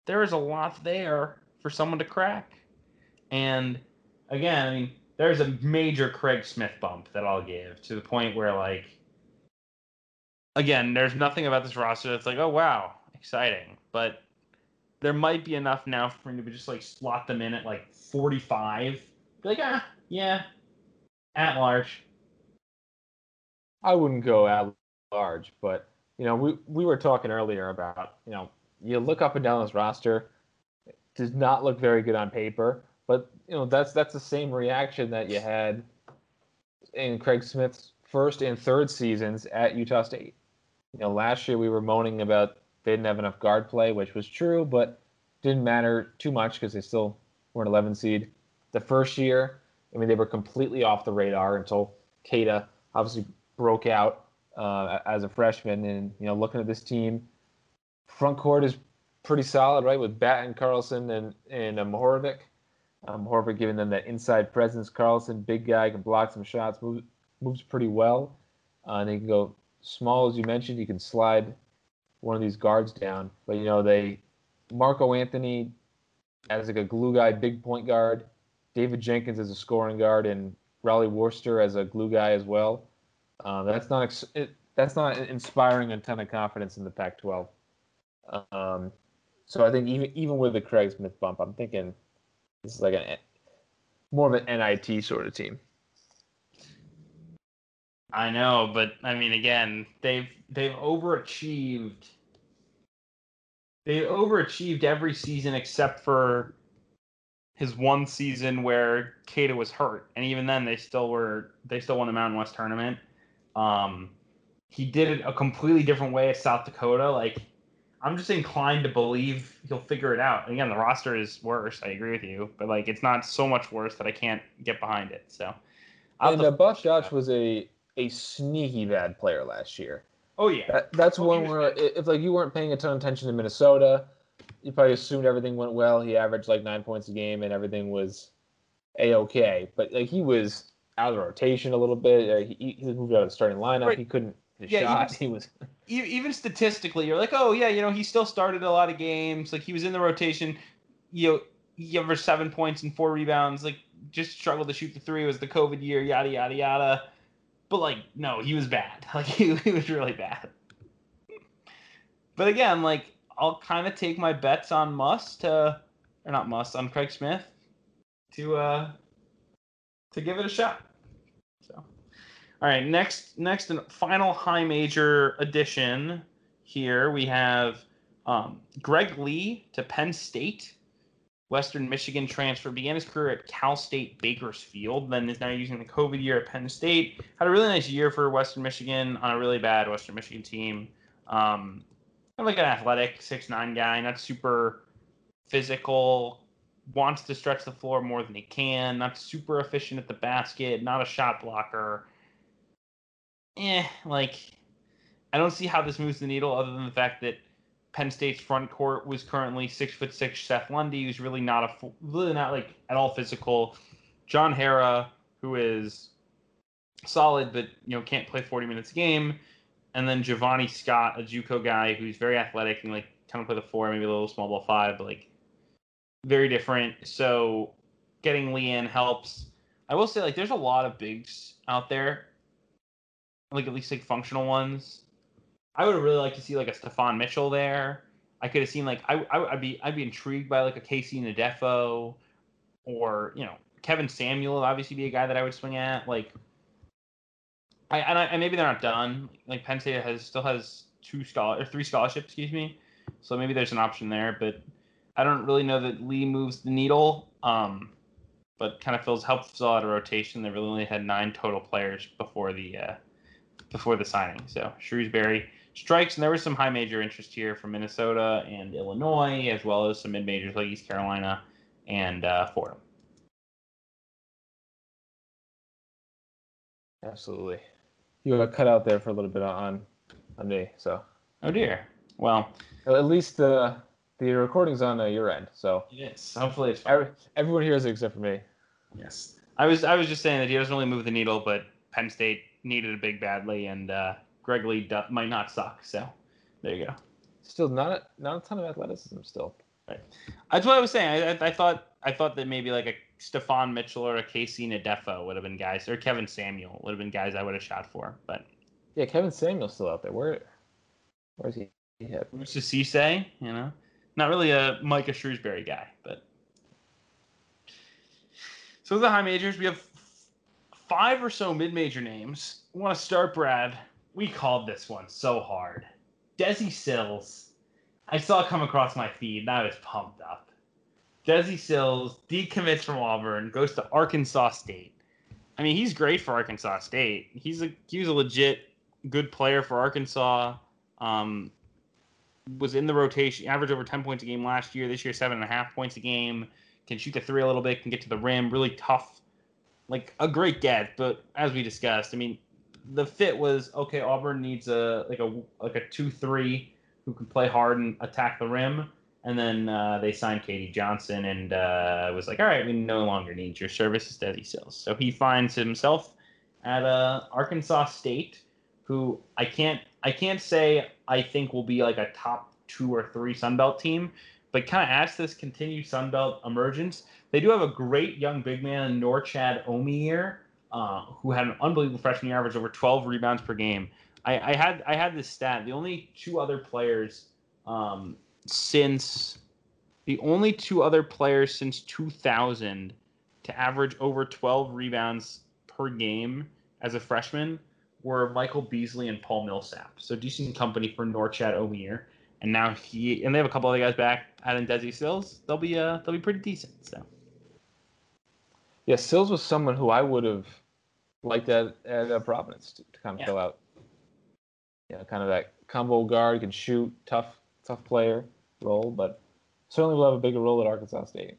there is a lot there for someone to crack. And again, I mean, there's a major Craig Smith bump that I'll give to the point where like again, there's nothing about this roster that's like, oh wow, exciting. But there might be enough now for me to just like slot them in at like 45. Be like, ah, yeah, at large. I wouldn't go at large, but you know, we we were talking earlier about you know, you look up and down this roster, it does not look very good on paper, but you know that's that's the same reaction that you had in Craig Smith's first and third seasons at Utah State you know, last year we were moaning about they didn't have enough guard play, which was true, but didn't matter too much because they still were an 11 seed. The first year, I mean, they were completely off the radar until Queta obviously broke out uh, as a freshman. And you know, looking at this team, front court is pretty solid, right? With Battin, Carlson, and and Mahorcic. Um, Mahorcic giving them that inside presence. Carlson, big guy, can block some shots, moves moves pretty well, uh, and he can go small as you mentioned, you can slide one of these guards down. But you know they Marco Anthony as like a glue guy, big point guard. David Jenkins as a scoring guard, and Rollie Worster as a glue guy as well. Uh, that's not ex- it, that's not inspiring a ton of confidence in the Pac-12. Um, so I think even even with the Craig Smith bump, I'm thinking this is like a more of an NIT sort of team. I know, but I mean, again, they've they've overachieved. They overachieved every season except for his one season where Queta was hurt, and even then, they still were they still won the Mountain West tournament. Um, he did it a completely different way at South Dakota. Like, I'm just inclined to believe he'll figure it out. Again, the roster is worse. I agree with you, but like, it's not so much worse that I can't get behind it. So, and uh, Bus Josh was a a sneaky bad player last year. Oh yeah, that, that's oh, one where if like you weren't paying a ton of attention to Minnesota, you probably assumed everything went well. He averaged like nine points a game and everything was a okay. But like he was out of the rotation a little bit. Uh, he, he was moved out of the starting lineup. Right. He couldn't hit yeah, shot. Even, he was *laughs* even statistically, you're like, oh yeah, you know, he still started a lot of games. Like he was in the rotation. You know, he averaged seven points and four rebounds. Like just struggled to shoot the three. It was the COVID year. Yada yada yada. But like, no, he was bad. *laughs* Like he, he was really bad. But again, like I'll kind of take my bets on Muss to, or not Muss, on Craig Smith to uh to give it a shot. All right, next next and final high major addition here we have um, Greg Lee to Penn State. Western Michigan transfer, began his career at Cal State Bakersfield, then is now using the COVID year at Penn State. Had a really nice year for Western Michigan on a really bad Western Michigan team. Um, kind of like an athletic six nine guy, not super physical, wants to stretch the floor more than he can, not super efficient at the basket, not a shot blocker. Eh, like I don't see how this moves the needle other than the fact that Penn State's front court was currently six foot six Seth Lundy, who's really not a really not like at all physical. John Harrar, who is solid but you know can't play 40 minutes a game, and then Giovanni Scott, a JUCO guy who's very athletic and like kind of play the four, maybe a little small ball five, but like very different. So getting Lee in helps. I will say like there's a lot of bigs out there, like at least like functional ones. I would really like to see like a Stefan Mitchell there. I could have seen like I, I would be I'd be intrigued by like a KC Ndefo, or you know Kevin Samuel would obviously be a guy that I would swing at. Like I and, I, and maybe they're not done. Like Penn State has still has two scholar or three scholarships, excuse me. So maybe there's an option there, but I don't really know that Lee moves the needle. Um, but kind of fills helps fill out a rotation. They really only had nine total players before the uh, before the signing. So Shrewsberry strikes, and there was some high major interest here from Minnesota and Illinois, as well as some mid majors like East Carolina and uh, Fordham. Absolutely. You got cut out there for a little bit on on me, so. Oh dear. Well, at least the the recording's on uh, your end, so. Is. Hopefully, it's Every, everyone hears it except for me. Yes. I was I was just saying that he doesn't really move the needle, but Penn State needed a big badly, and uh, Greg Lee do- might not suck. So there you go. Still not a, not a ton of athleticism. Still. Right. That's what I was saying. I, I, I thought I thought that maybe like a Stefan Mitchell or a KC Ndefo would have been guys, or Kevin Samuel would have been guys I would have shot for. But yeah, Kevin Samuel's still out there. Where where's he? Hit? Where's the Cisse? You know, not really a Micah Shrewsberry guy, but so the high majors, we have five or so mid-major names. I want to start, Brad. We called this one so hard. Desi Sills. I saw it come across my feed, and I was pumped up. Desi Sills decommits from Auburn, goes to Arkansas State. I mean, he's great for Arkansas State. He's a he was a legit good player for Arkansas. Um, was in the rotation, averaged over ten points a game last year. This year, seven and a half points a game can shoot the three a little bit, can get to the rim, really tough, like a great get. But as we discussed, I mean, the fit was okay. Auburn needs a like a like a two three who can play hard and attack the rim. And then uh, they signed K.D. Johnson and uh, was like, all right, we no longer need your services, Desi Sills. So he finds himself at uh, Arkansas State, who I can't I can't say I think will be like a top two or three Sun Belt team, but kind of to this continued Sun Belt emergence. They do have a great young big man, Norchad Omier, uh, who had an unbelievable freshman year, average over 12 rebounds per game. I, I, had I had this stat. The only two other players um, since the only two other players since 2000 to average over 12 rebounds per game as a freshman were Michael Beasley and Paul Millsap. So decent company for Norchad Omier and now he and they have a couple other guys back adding Desi Sills. They'll be uh they'll be pretty decent. So yeah, Sills was someone who I would have liked at at uh, Providence to, to, kind of yeah. fill out. Yeah, kind of that combo guard can shoot, tough tough player role, but certainly will have a bigger role at Arkansas State.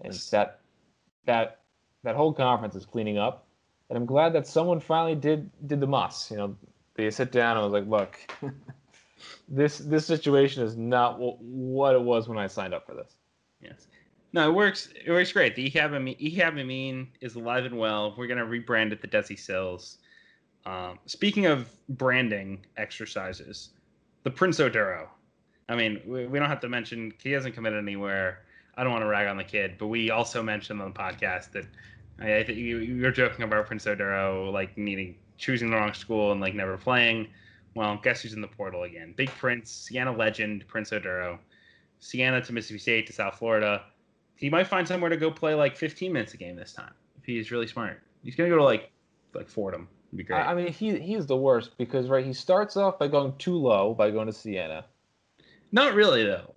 And that that that whole conference is cleaning up, and I'm glad that someone finally did did the Muss. You know, they sit down and was like, look. *laughs* this this situation is not w- what it was when I signed up for this. Yes. No, it works. It works great. The Ehab Amin, Ehab Amin is alive and well. We're gonna rebrand it the Desi Sills. Um, speaking of branding exercises, the Prince Oduro. I mean, we, we don't have to mention he hasn't committed anywhere. I don't want to rag on the kid, but we also mentioned on the podcast that I, I think you, you were joking about Prince Oduro like needing choosing the wrong school and like never playing. Well, guess who's in the portal again? Big Prince, Siena legend, Prince Oduro. Siena to Mississippi State to South Florida. He might find somewhere to go play like 15 minutes a game this time if he's really smart. He's gonna go to like like Fordham. It'd be great. I mean, he he's the worst because right, he starts off by going too low by going to Siena. Not really though.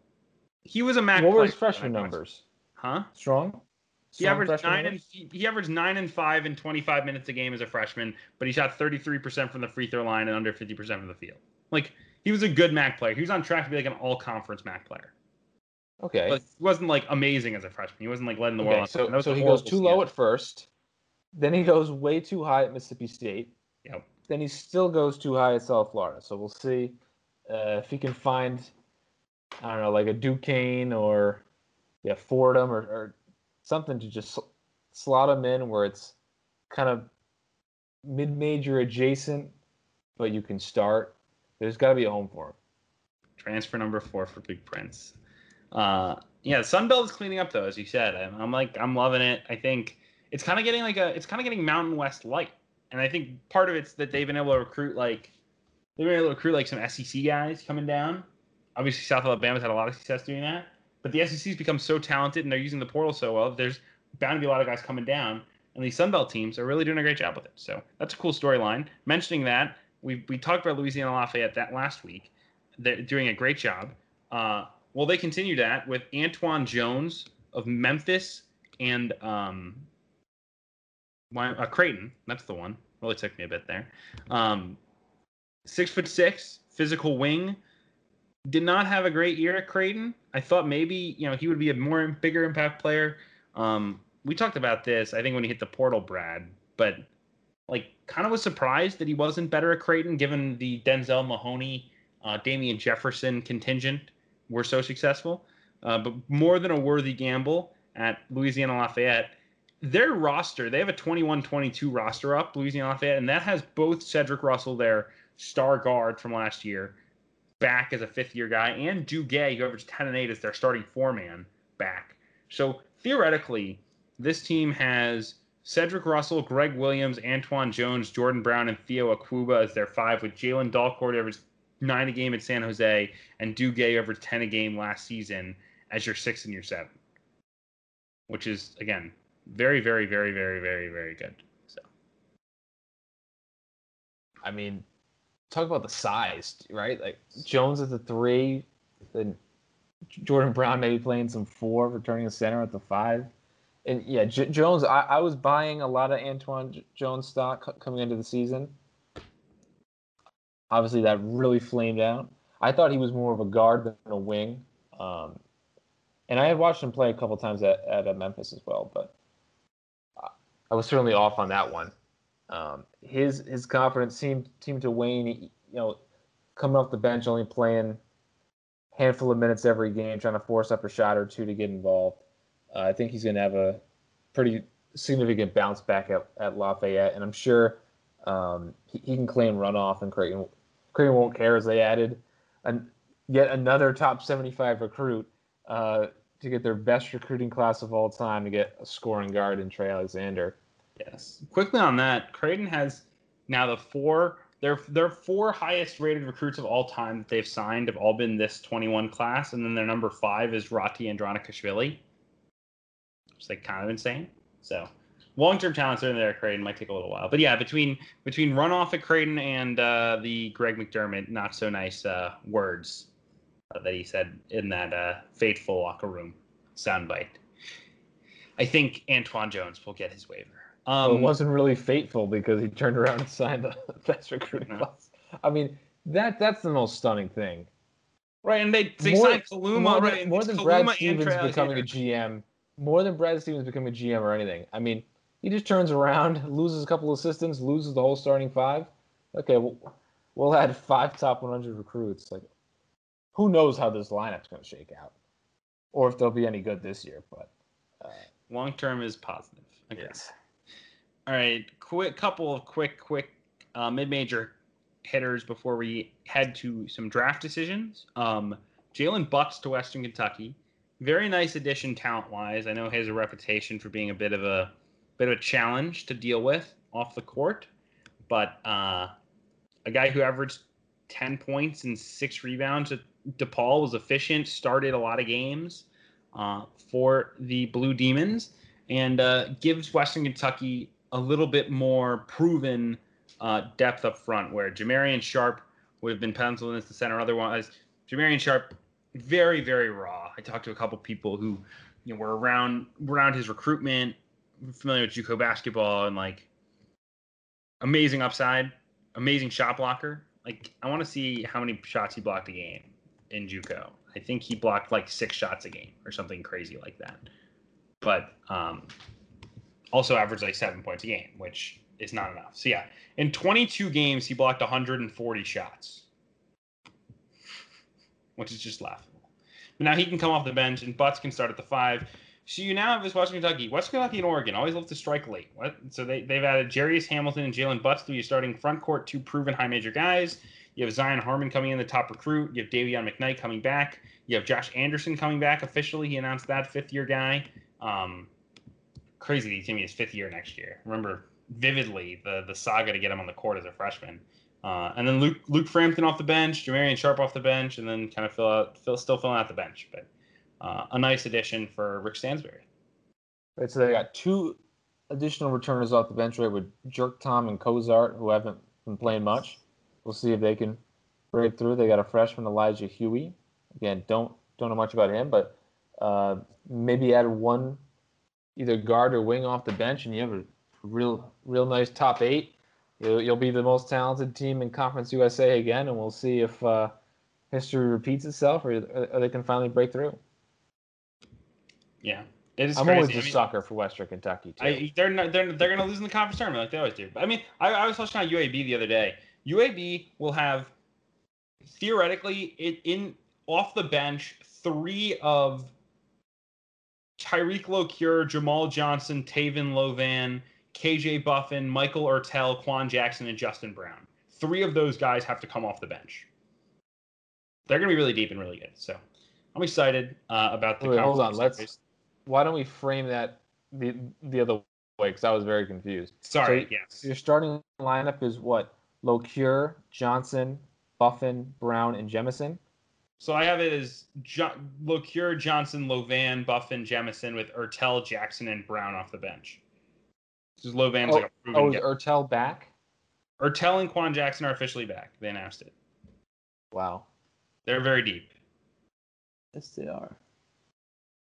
He was a Mac. What were his freshman numbers? Huh? Strong. He averaged nine and he averaged nine and five in 25 minutes a game as a freshman, but he shot 33% from the free throw line and under 50% from the field. Like he was a good MAC player. He was on track to be like an all conference MAC player. Okay. But he wasn't like amazing as a freshman. He wasn't like letting the okay, world. So, so he goes too low at first. Then he goes way too high at Mississippi State. Yep. Then he still goes too high at South Florida. So we'll see uh, if he can find I don't know, like a Duquesne or yeah, Fordham or, or something to just slot them in where it's kind of mid-major adjacent, but you can start. There's got to be a home for him. Transfer number four for Big Prince. Uh, yeah, Sunbelt is cleaning up though, as you said. I'm, I'm like, I'm loving it. I think it's kind of getting like a, it's kind of getting Mountain West light, and I think part of it's that they've been able to recruit like, they've been able to recruit like some SEC guys coming down. Obviously, South Alabama's had a lot of success doing that, but the SEC's become so talented and they're using the portal so well. There's bound to be a lot of guys coming down, and these Sunbelt teams are really doing a great job with it. So that's a cool storyline. Mentioning that, we we talked about Louisiana Lafayette that last week. They're doing a great job. Uh, well, they continue that with Antwann Jones of Memphis and um, uh, Creighton. That's the one. Really took me a bit there. Um, six foot six, physical wing. Did not have a great year at Creighton. I thought maybe you know he would be a more bigger impact player. Um, we talked about this. I think when he hit the portal, Brad, but like kind of was surprised that he wasn't better at Creighton given the Denzel Mahoney, uh, Damian Jefferson contingent were so successful. Uh, but more than a worthy gamble at Louisiana Lafayette. Their roster, they have a 21 22 roster up, Louisiana Lafayette, and that has both Cedric Russell, their star guard from last year, back as a fifth year guy, and Gay, who averaged 10 and 8 as their starting four man, back. So theoretically, this team has Cedric Russell, Greg Williams, Antwann Jones, Jordan Brown, and Theo Akwuba as their five, with Jalen Dalcourt averaged nine a game at San Jose and Duguay over 10 a game last season as your six and your seven, which is, again, very, very, very, very, very, very good. So, I mean, talk about the size, right? Like Jones at the three, then Jordan Brown maybe playing some four, returning a center at the five. And yeah, J- Jones, I, I was buying a lot of Antwann J- Jones stock c- coming into the season. Obviously, that really flamed out. I thought he was more of a guard than a wing. Um, and I had watched him play a couple times at, at Memphis as well, but I was certainly off on that one. Um, his his confidence seemed seemed to wane. You know, coming off the bench, only playing handful of minutes every game, trying to force up a shot or two to get involved. Uh, I think he's going to have a pretty significant bounce back at, at Lafayette, and I'm sure um, he, he, can claim runoff, and Creighton, Creighton won't care as they added an, yet another top 75 recruit uh, to get their best recruiting class of all time to get a scoring guard in Trey Alexander. Yes. Quickly on that, Creighton has now the four their their four highest rated recruits of all time that they've signed have all been this 21 class, and then their number five is Rati Andronikashvili. It's like kind of insane. So long term talents are in there at Creighton might take a little while, but yeah, between between runoff at Creighton and uh, the Greg McDermott not so nice uh, words uh, that he said in that uh, fateful locker room soundbite. I think Antwann Jones will get his waiver. Um, well, it wasn't really fateful because he turned around and signed the *laughs* best recruiting class. I mean, that that's the most stunning thing. Right, and they, they more, signed Kaluma, more than, right? More than Kaluma Brad Stevens becoming a GM, more than Brad Stevens becoming a GM or anything. I mean, he just turns around, *laughs* loses a couple assistants, loses the whole starting five. Okay, well, we'll add five top 100 recruits. Like, who knows how this lineup's going to shake out, or if they'll be any good this year. But uh, long term is positive. Yes. All right, quick couple of quick, quick uh, mid-major hitters before we head to some draft decisions. Um, Jaylen Butz to Western Kentucky, very nice addition talent-wise. I know he has a reputation for being a bit of a bit of a challenge to deal with off the court, but uh, a guy who averaged 10 points and six rebounds at DePaul was efficient, started a lot of games uh, for the Blue Demons, and uh, gives Western Kentucky a little bit more proven uh, depth up front, where Jamarion Sharp would have been penciled in the center otherwise. Jamarion Sharp, very very raw. I talked to a couple people who you know were around around his recruitment, familiar with JUCO basketball, and like amazing upside, amazing shot blocker. Like I want to see how many shots he blocked a game in JUCO. I think he blocked like six shots a game or something crazy like that. But um, also averaged like seven points a game, which is not enough. So yeah, in 22 games, he blocked 140 shots, which is just laughable. But now he can come off the bench, and Butz can start at the five. So you now have this Western Kentucky, Western Kentucky and Oregon always love to strike late. What? So they they've added Jairus Hamilton and Jaylen Butz to your starting front court, two proven high major guys. You have Zion Harmon coming in the top recruit. You have Dayvion McKnight coming back. You have Josh Anderson coming back officially. He announced that fifth year guy. Um, crazy that he's going to be his fifth year next year. Remember vividly the the saga to get him on the court as a freshman. Uh, and then Luke Luke Frampton off the bench, Jamarion Sharp off the bench, and then kind of fill out fill, still filling out the bench. But uh, a nice addition for Rick Stansbury. Right, so they got two additional returners off the bench right with Jerk Tom and Cozart, who haven't been playing much. We'll see if they can break through. They got a freshman Elijah Huey. Again, don't don't know much about him, but uh, maybe add one either guard or wing off the bench, and you have a real real nice top eight. You'll, you'll be the most talented team in Conference USA again, and we'll see if uh, history repeats itself or, or they can finally break through. Yeah, it is. I'm crazy. always a I mean, sucker for Western Kentucky too. I, they're not, they're they're gonna lose in the conference tournament like they always do. But I mean, I, I was watching on UAB the other day. UAB will have theoretically it in off the bench three of Tyreke Locure, Jamal Johnson, Tavin Lovan, KJ Buffin, Michael Ertel, Quan Jackson, and Justin Brown. Three of those guys have to come off the bench. They're gonna be really deep and really good. So I'm excited uh, about the. Wait, hold on. Let's. Why don't we frame that the the other way? Because I was very confused. Sorry. So yes. Your starting lineup is what? Locure, Johnson, Buffin, Brown, and Jemison. So I have it as jo- Locure, Johnson, Lovan, Buffin, Jemison with Ertel, Jackson, and Brown off the bench. This is Lovan's like a oh, oh, proven Oh, is get- Ertel back? Ertel and Quan Jackson are officially back. They announced it. Wow. They're very deep. Yes, they are.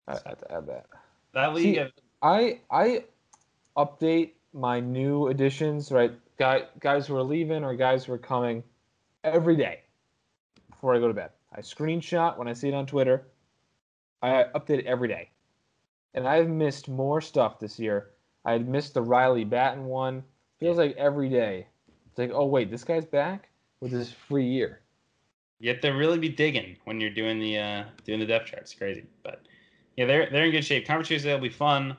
I I have to add that. That league, See, I I update my new additions, right? Guy, guys who are leaving or guys who are coming every day before I go to bed. I screenshot when I see it on Twitter. I update it every day. And I've missed more stuff this year. I had missed the Riley Battin one. Feels like every day. It's like, oh wait, this guy's back with his free year. you have to really be digging when you're doing the uh, doing the depth charts. Crazy, but yeah, they're they're in good shape. Conference USA will be fun.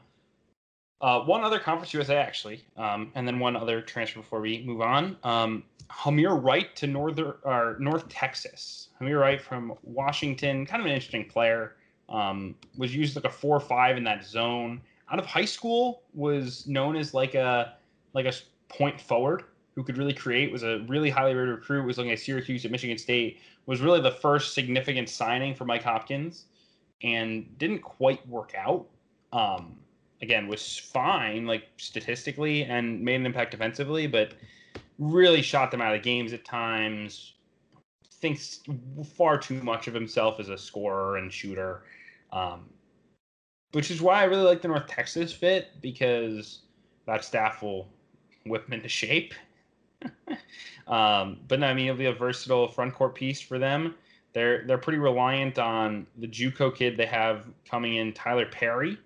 Uh, one other Conference USA actually, um, and then one other transfer before we move on. Um, Hameir Wright to Northern or North Texas. Hameir Wright from Washington, kind of an interesting player. Um, was used like a four or five in that zone. Out of high school, was known as like a like a point forward who could really create. Was a really highly rated recruit. Was looking at Syracuse at Michigan State. Was really the first significant signing for Mike Hopkins, and didn't quite work out. Um, again, was fine like statistically and made an impact defensively, but really shot them out of games at times. Thinks far too much of himself as a scorer and shooter, um, which is why I really like the North Texas fit because that staff will whip him into shape. *laughs* um, but no, I mean it'll be a versatile front court piece for them. They're they're pretty reliant on the JUCO kid they have coming in, Tylor Perry.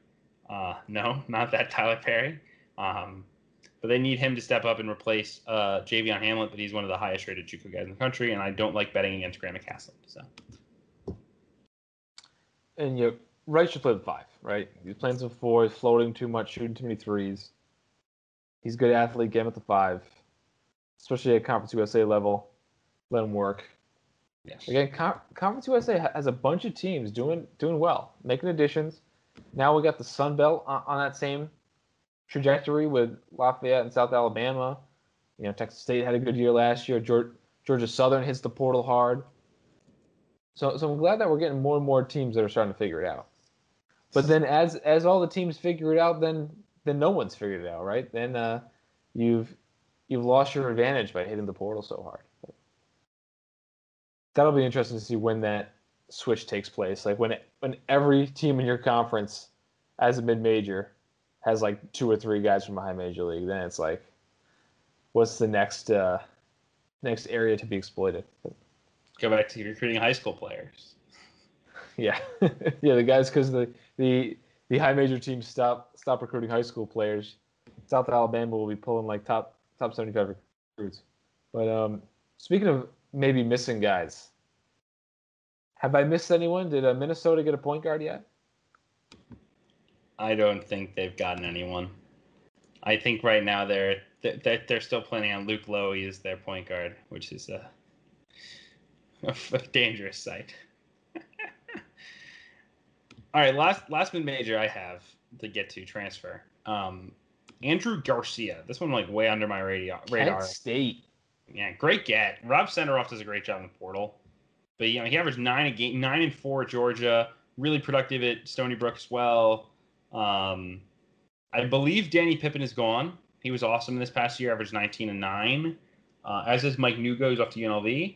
Uh, *laughs* no, not that Tyler Perry. Um, but they need him to step up and replace uh, Javion Hamlet, but he's one of the highest rated JUCO guys in the country, and I don't like betting against Grant McCasland. So And you Wright should play the five, right? He's playing some four, he's floating too much, shooting too many threes. He's a good athlete, get him at the five. Especially at Conference USA level. Let him work. yes, Again, Con- Conference USA has a bunch of teams doing doing well, making additions. Now we got the Sun Belt on, on that same trajectory with Lafayette and South Alabama. You know, Texas State had a good year last year. Georgia, Southern hits the portal hard. So, so I'm glad that we're getting more and more teams that are starting to figure it out. But then, as as all the teams figure it out, then then no one's figured it out, right? Then uh, you've you've lost your advantage by hitting the portal so hard. That'll be interesting to see when that switch takes place. Like when when every team in your conference, as a mid major, has like two or three guys from a high major league, then it's like, what's the next uh, next area to be exploited? go back to recruiting high school players. *laughs* Yeah, *laughs* yeah, the guys because the the the high major teams stop stop recruiting high school players. South Alabama will be pulling like top top seventy five recruits. But um, speaking of maybe missing guys, Have I missed anyone? Did uh, Minnesota get a point guard yet? I don't think they've gotten anyone. I think right now they're they're, they're still planning on Luke Loewe as their point guard, which is a, *laughs* a dangerous sight. *laughs* All right, last last mid major I have to get to transfer. Um, Andrew Garcia. This one like way under my radio, radar. Kent State. Yeah, great get. Rob Senderoff does a great job in the portal, but you know he averaged nine a game, nine and four at Georgia. Really productive at Stony Brook as well. Um, I believe Danny Pippen is gone. He was awesome this past year, averaged 19 and 9. Uh, as is Mike Nuga, who's off to UNLV.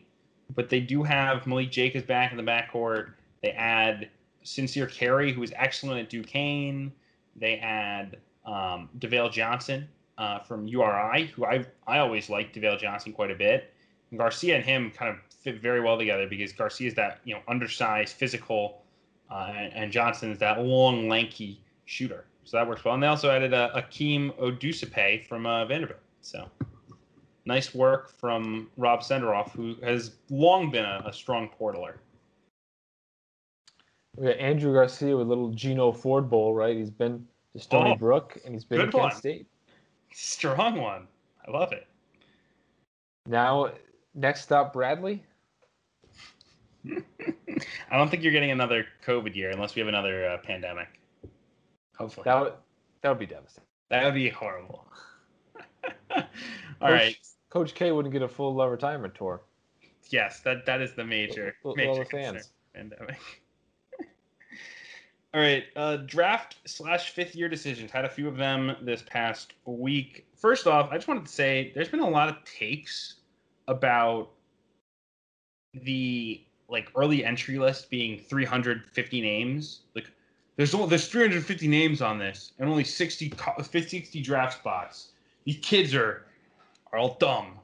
But they do have Malik Jacobs back in the backcourt. They add Sincere Carry, who was excellent at Duquesne. They add um, DeVale Johnson uh, from URI, who I I always liked DeVale Johnson quite a bit. And Garcia and him kind of fit very well together because Garcia is that you know undersized, physical, uh, and, and Johnson is that long, lanky shooter. So that works well. And they also added uh, Akeem Odusipe from uh, Vanderbilt. So nice work from Rob Senderoff, who has long been a, a strong portaler. We got Andrew Garcia with little Gino Ford Bowl, right? He's been to Stony Oh, Brook and he's been to good Kent. State. Strong one. I love it. Now, next up, Bradley. *laughs* I don't think you're getting another COVID year unless we have another uh, pandemic. Hopefully. That would that would be devastating. That would be horrible. *laughs* All Coach, right. Coach K wouldn't get a full retirement tour. Yes, that that is the major, with major all the concern. fans. Pandemic. *laughs* all right, uh, draft slash fifth year decisions. Had a few of them this past week. First off, I just wanted to say there's been a lot of takes about the like early entry list being 350 names. Like there's only there's 350 names on this and only 60 60 draft spots. These kids are are all dumb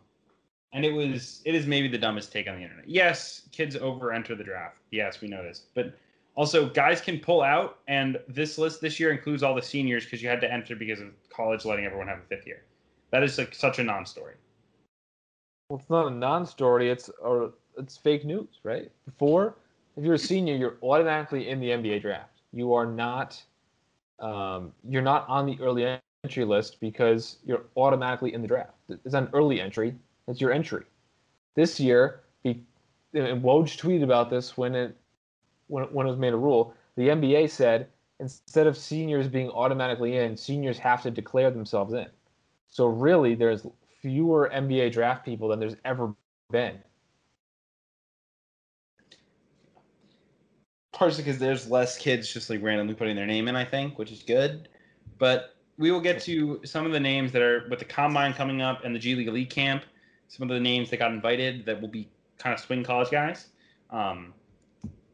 and it was it is maybe the dumbest take on the internet. Yes, kids over enter the draft. Yes, we know this, but also guys can pull out, and this list this year includes all the seniors because you had to enter because of college letting everyone have a fifth year. That is like such a non-story. Well, it's not a non-story. It's or it's fake news, right? Before, if you're a senior, you're automatically in the NBA draft. You are not. Um, you're not on the early entry list because you're automatically in the draft. It's an early entry. It's your entry. This year, be, and Woj tweeted about this when it when, when it was made a rule. The NBA said instead of seniors being automatically in, seniors have to declare themselves in. So really, there's fewer NBA draft people than there's ever been. Partially because there's less kids just like randomly putting their name in, I think, which is good. But we will get to some of the names that are with the combine coming up and the G League Camp. Some of the names that got invited that will be kind of swing college guys. Um,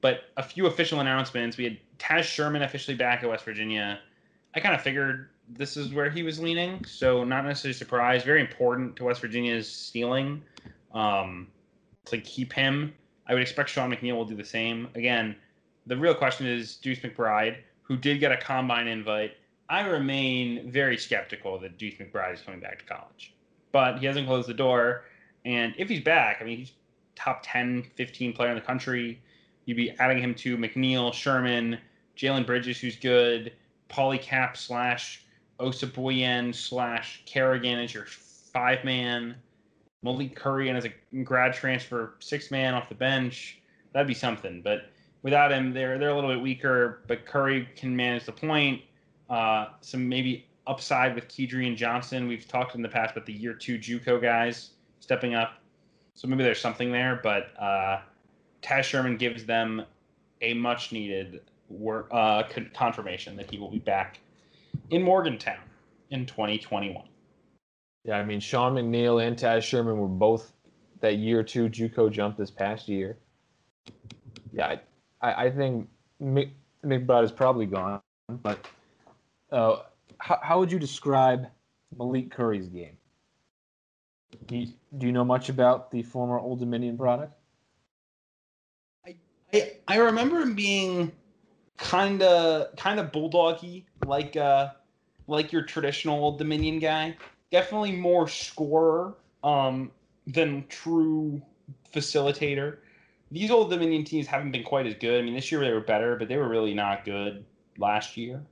but a few official announcements. We had Taz Sherman officially back at West Virginia. I kind of figured this is where he was leaning, so not necessarily surprised. Very important to West Virginia's stealing um, to keep him. I would expect Sean McNeil will do the same. Again, the real question is Deuce McBride, who did get a combine invite. I remain very skeptical that Deuce McBride is coming back to college, but he hasn't closed the door. And if he's back, I mean, he's top 10, 15 player in the country. You'd be adding him to McNeil, Sherman, Jalen Bridges, who's good, Paulicap Cap slash Osabuohien slash Carrigan as your five man, Malik Curry and as a grad transfer six man off the bench. That'd be something. But without him, they're they're a little bit weaker. But Curry can manage the point. Uh, some maybe upside with Kedrian Johnson. We've talked in the past about the year two JUCO guys stepping up. So maybe there's something there, but uh, Taz Sherman gives them a much needed work, uh, con- confirmation that he will be back in Morgantown in 2021. Yeah, I mean Sean McNeil and Taz Sherman were both that year two JUCO jump this past year. Yeah, I, I I think Mc, McBride is probably gone. But uh, how, how would you describe Malik Curry's game? Do you, do you know much about the former Old Dominion product? I, I remember him being kind of kind of bulldoggy, like uh like your traditional Old Dominion guy. Definitely more scorer um than true facilitator. These Old Dominion teams haven't been quite as good. I mean, this year they were better, but they were really not good last year,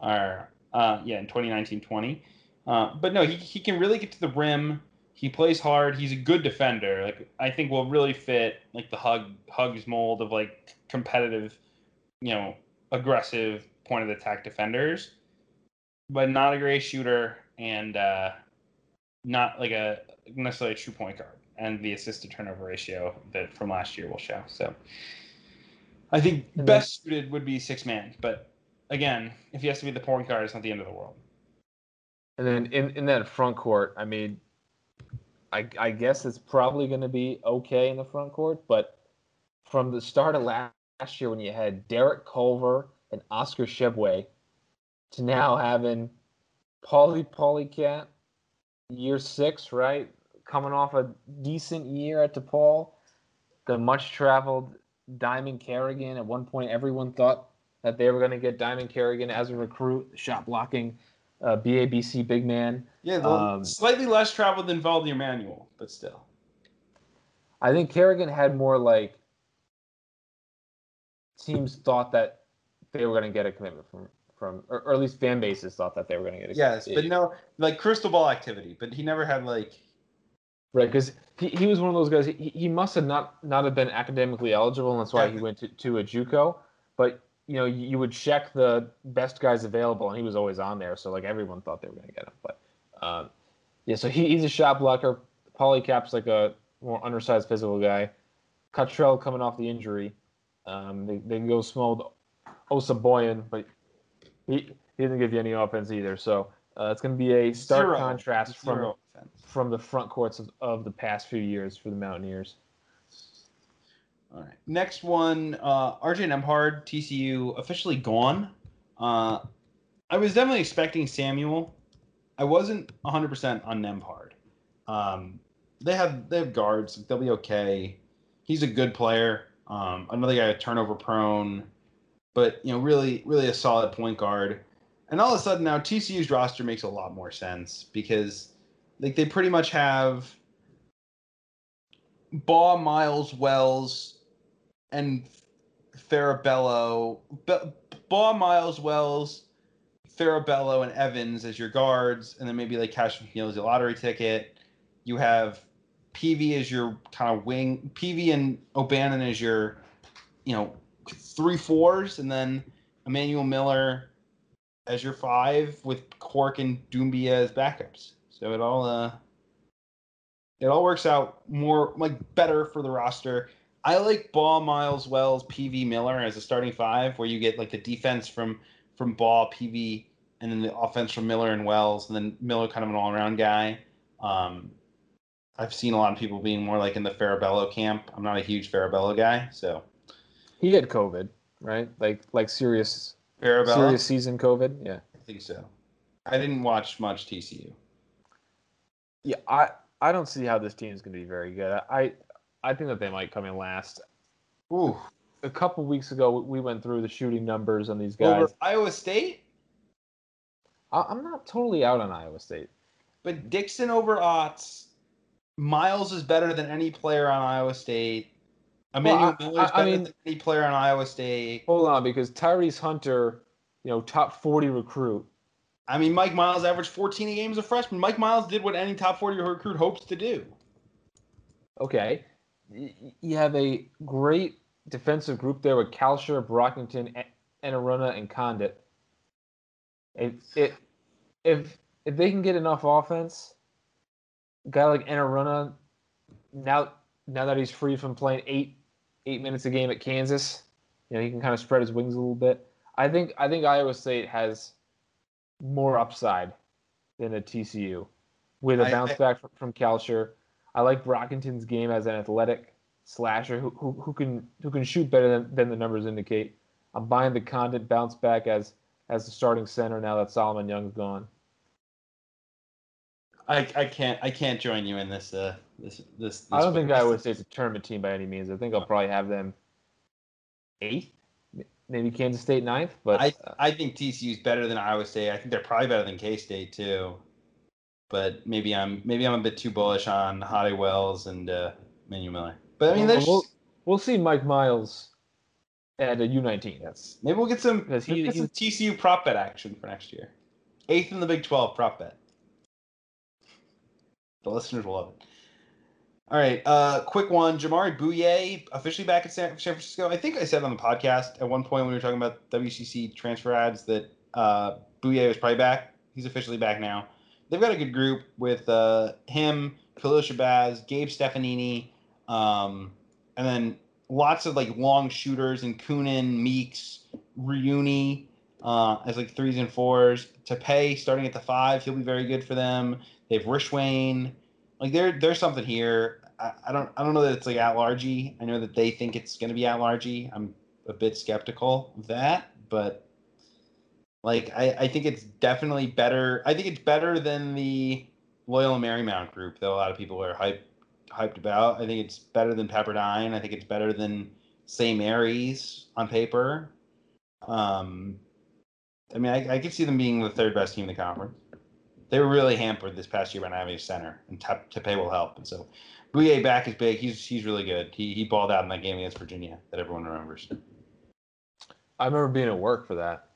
or uh, yeah, in 2019-20. Uh, but no, he he can really get to the rim. He plays hard. He's a good defender. Like I think will really fit like the hug hugs mold of like competitive, you know, aggressive point of attack defenders, but not a great shooter and uh, not like a necessarily a true point guard. And the assist to turnover ratio that from last year will show. So I think And best suited would be six man, but again, if he has to be the point guard, it's not the end of the world. And then in, in that front court, I mean, I, I guess it's probably going to be okay in the front court, but from the start of last year when you had Derek Culver and Oscar Tshiebwe to now having Paulie Paulicap, year six, right? Coming off a decent year at DePaul, the much traveled Dimon Carrigan. At one point, everyone thought that they were going to get Dimon Carrigan as a recruit, shot blocking uh, BABC big man. Yeah, the, Um, slightly less traveled than Valdir Manuel, but still. I think Carrigan had more like teams thought that they were going to get a commitment from from or, or at least fan bases thought that they were going to get a Yes, but no, like crystal ball activity, but he never had like. Right because he, he was one of those guys he, he must have not not have been academically eligible and that's why he went to, to a JUCO but you know you, would check the best guys available and he was always on there so like everyone thought they were going to get him but um, yeah so he, he's a shot blocker Paulicap's like a more undersized physical guy. Cottrell coming off the injury um, they, they go small with Osabuohien, but he, he doesn't give you any offense either so uh, it's going to be a stark Zero. contrast from Zero offense. from the front courts of, of the past few years for the Mountaineers. All right. Next one, uh, RJ Nembhard, TCU officially gone. Uh, I was definitely expecting Samuel. I wasn't 100% on Nembhard. Um, they have they have guards. They'll be okay. He's a good player. Um, another guy turnover prone, but you know really really a solid point guard. And all of a sudden now TCU's roster makes a lot more sense because like they pretty much have Baugh, Miles, Wells, and Farabello. Be- Baugh, Miles, Wells, Farabello, and Evans as your guards, and then maybe like Cash McNeil as a lottery ticket. You have PV as your kind of wing. PV and O'Bannon as your, you know, three fours, and then Emmanuel Miller as your five with Cork and Doumbia as backups. So it all uh it all works out more like better for the roster. I like Baugh, Miles, Wells, PV, Miller as a starting five, where you get like the defense from from Baugh, PV, and then the offense from Miller and Wells, and then Miller kind of an all around guy. Um, I've seen a lot of people being more like in the Farabello camp. I'm not a huge Farabello guy, so He had COVID, right? Like like serious Farabello. serious season COVID. Yeah. I think so. I didn't watch much TCU. Yeah, I I don't see how this team is going to be very good. I I think that they might come in last. Ooh, A couple weeks ago, we went through the shooting numbers on these guys. over Iowa State, I, I'm not totally out on Iowa State. but Dixon over Otts. Miles is better than any player on Iowa State. Emmanuel I- Miller is I- I mean- any player on Iowa State. Hold on, because Tyrese Hunter, you know, top 40 recruit. I mean, Mike Miles averaged 14 a game as a freshman. Mike Miles did what any top 40 recruit hopes to do. Okay. You have a great defensive group there with Kalscheur, Brockington, Enaruna, and Conditt. It, it, if if they can get enough offense, a guy like Enaruna, now now that he's free from playing eight eight minutes a game at Kansas, you know he can kind of spread his wings a little bit. I think I think Iowa State has more upside than a TCU with a I- bounce I- back from, from Kalscheur. I like Brockington's game as an athletic slasher who, who, who can who can shoot better than, than the numbers indicate. I'm buying the Conditt bounce back as as the starting center now that Solomon Young's gone. I, I can't I can't join you in this uh this this. this I don't think Iowa State's a tournament team by any means. I think I'll probably have them eighth, maybe Kansas State ninth. But I uh, I think TCU's better than Iowa State. I think they're probably better than K State too. But maybe I'm maybe I'm a bit too bullish on Hottie Wells and uh, Manuel Miller. But I mean, there's we'll, we'll see Mike Miles at a U19. That's Maybe we'll get some, he- get some TCU prop bet action for next year. Eighth in the Big 12 prop bet. The listeners will love it. All right, uh, quick one. Jamari Bouyea officially back at San, San Francisco. I think I said on the podcast at one point when we were talking about WCC transfer ads that uh, Bouyea was probably back. He's officially back now. They've got a good group with uh, him, Khalil Shabazz, Gabe Stefanini, um, and then lots of like long shooters and Coonan, Meeks, Reuni uh, as like threes and fours. Pay starting at the five, he'll be very good for them. They have Rishwain. Like there, there's something here. I, I don't, I don't know that it's like at largey. I know that they think it's going to be at largey. I'm a bit skeptical of that, but like I, I think it's definitely better. I think it's better than the Loyola Marymount group that a lot of people are hyped hyped about. I think it's better than Pepperdine. I think it's better than St. Mary's on paper. Um, I mean, I, I could see them being the third best team in the conference. They were really hampered this past year by not having a center, and Tep- Tepe will help. And so, Bouyea back is big. He's he's really good. He he balled out in that game against Virginia that everyone remembers. I remember being at work for that.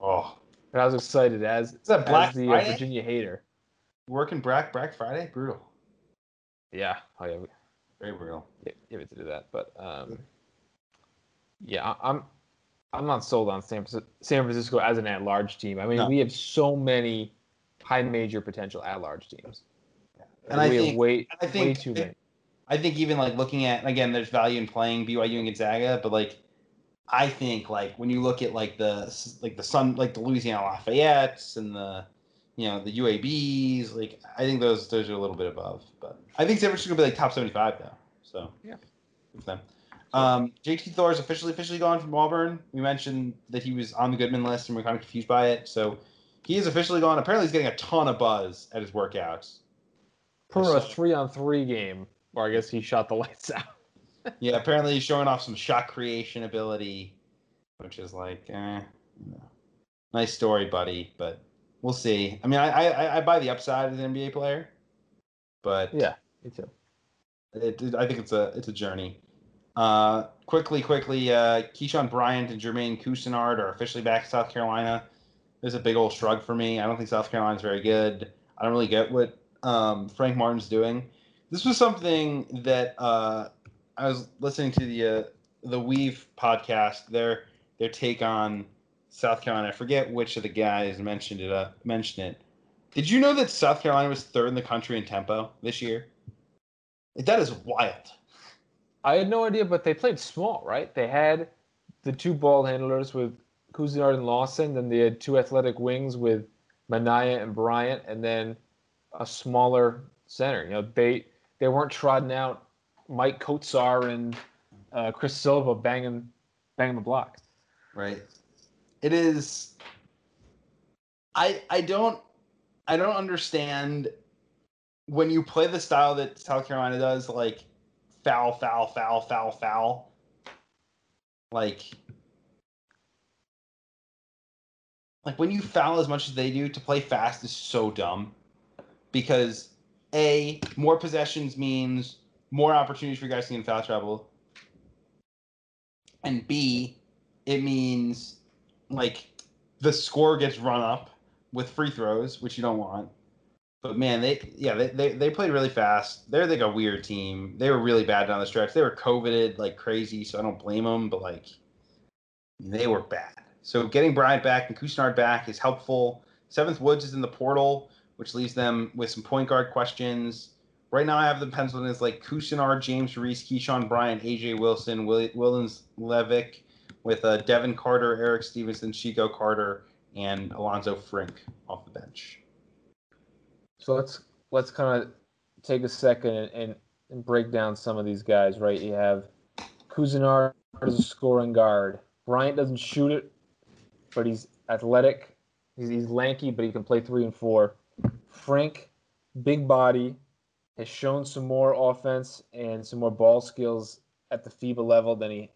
Oh, And I was excited as, is that Black as the uh? Virginia hater. Working Black Black Friday, brutal, Yeah. Oh yeah. very brutal. Yeah, give it to do that. But um, yeah, I- I'm I'm not sold on San Francisco, San Francisco as an at-large team. I mean, No. we have so many high major potential at-large teams. And I think- way, I think way too many. I think even like looking at again, there's value in playing BYU and Gonzaga, but like I think like when you look at like the like the Sun like the Louisiana Lafayette's and the you know the UABs, like I think those those are a little bit above. But I think San Francisco will be like top 75 though. So Yeah. good for them. Um, JT Thor is officially officially gone from Auburn. We mentioned that he was on the Goodman list and we're kind of confused by it. So he is officially gone. Apparently, he's getting a ton of buzz at his workouts. For a three-on-three game, or I guess he shot the *laughs* lights out. Yeah, apparently he's showing off some shot creation ability, which is like, eh, nice story, buddy. But we'll see. I mean, I I, I buy the upside as an NBA player, but Yeah, me too. it, it- I think it's a it's a journey. Uh, quickly, quickly, uh, Keyshawn Bryant and Jermaine Couisnard are officially back in South Carolina. There's a big old shrug for me. I don't think South Carolina's very good. I don't really get what um, Frank Martin's doing. This was something that uh, I was listening to the uh, the Weave podcast. Their their take on South Carolina. I forget which of the guys mentioned it. Uh, mentioned it. Did you know that South Carolina was third in the country in tempo this year? That is wild. I had no idea, but they played small, right? They had the two ball handlers with Couisnard and Lawson, then they had two athletic wings with Minaya and Bryant, and then a smaller center. You know, they they weren't trodden out. Maik Kotsar and uh, Chris Silva banging banging the block. Right. It is. I I don't I don't understand when you play the style that South Carolina does, like foul, foul, foul, foul, foul. Like, like when you foul as much as they do, to play fast is so dumb. Because a more possessions means more opportunities for guys to get in foul trouble, and b it means like the score gets run up with free throws, which you don't want. But man, they yeah they, they, they played really fast. They're like a weird team. They were really bad down the stretch. They were coveted like crazy, so I don't blame them. But like they were bad. So getting Bryant back and Couisnard back is helpful. Seventh Woods is in the portal, which leaves them with some point guard questions. Right now, I have the penciled in as like Couisnard, James Reese, Keyshawn Bryant, AJ Wilson, Will- Wildens Leveque, with uh, Devin Carter, Eric Stevenson, Chico Carter, and Alanzo Frink off the bench. So let's let's kind of take a second and, and, and break down some of these guys. Right, you have Couisnard as a scoring guard. Bryant doesn't shoot it, but he's athletic. He's, he's lanky, but he can play three and four. Frank, big body, has shown some more offense and some more ball skills at the FIBA level than he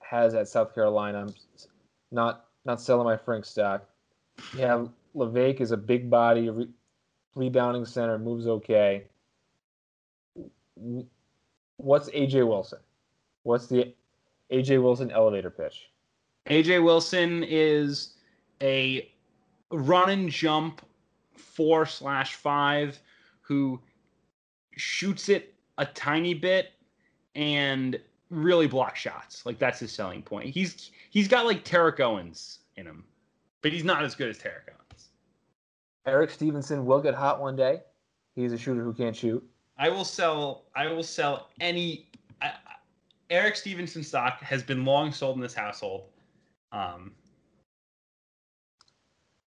has at South Carolina. I'm not not selling my Frank stock. Yeah, Leveque is a big body, re- rebounding center, moves okay. What's AJ Wilson? What's the AJ Wilson elevator pitch? AJ Wilson is a run and jump four slash five who shoots it a tiny bit and really block shots. Like that's his selling point. He's he's got like Tarek Owens in him, but he's not as good as Tarek Owens. Eric Stevenson will get hot one day. He's a shooter who can't shoot. I will sell. I will sell any. I, Eric Stevenson stock has been long sold in this household. Um,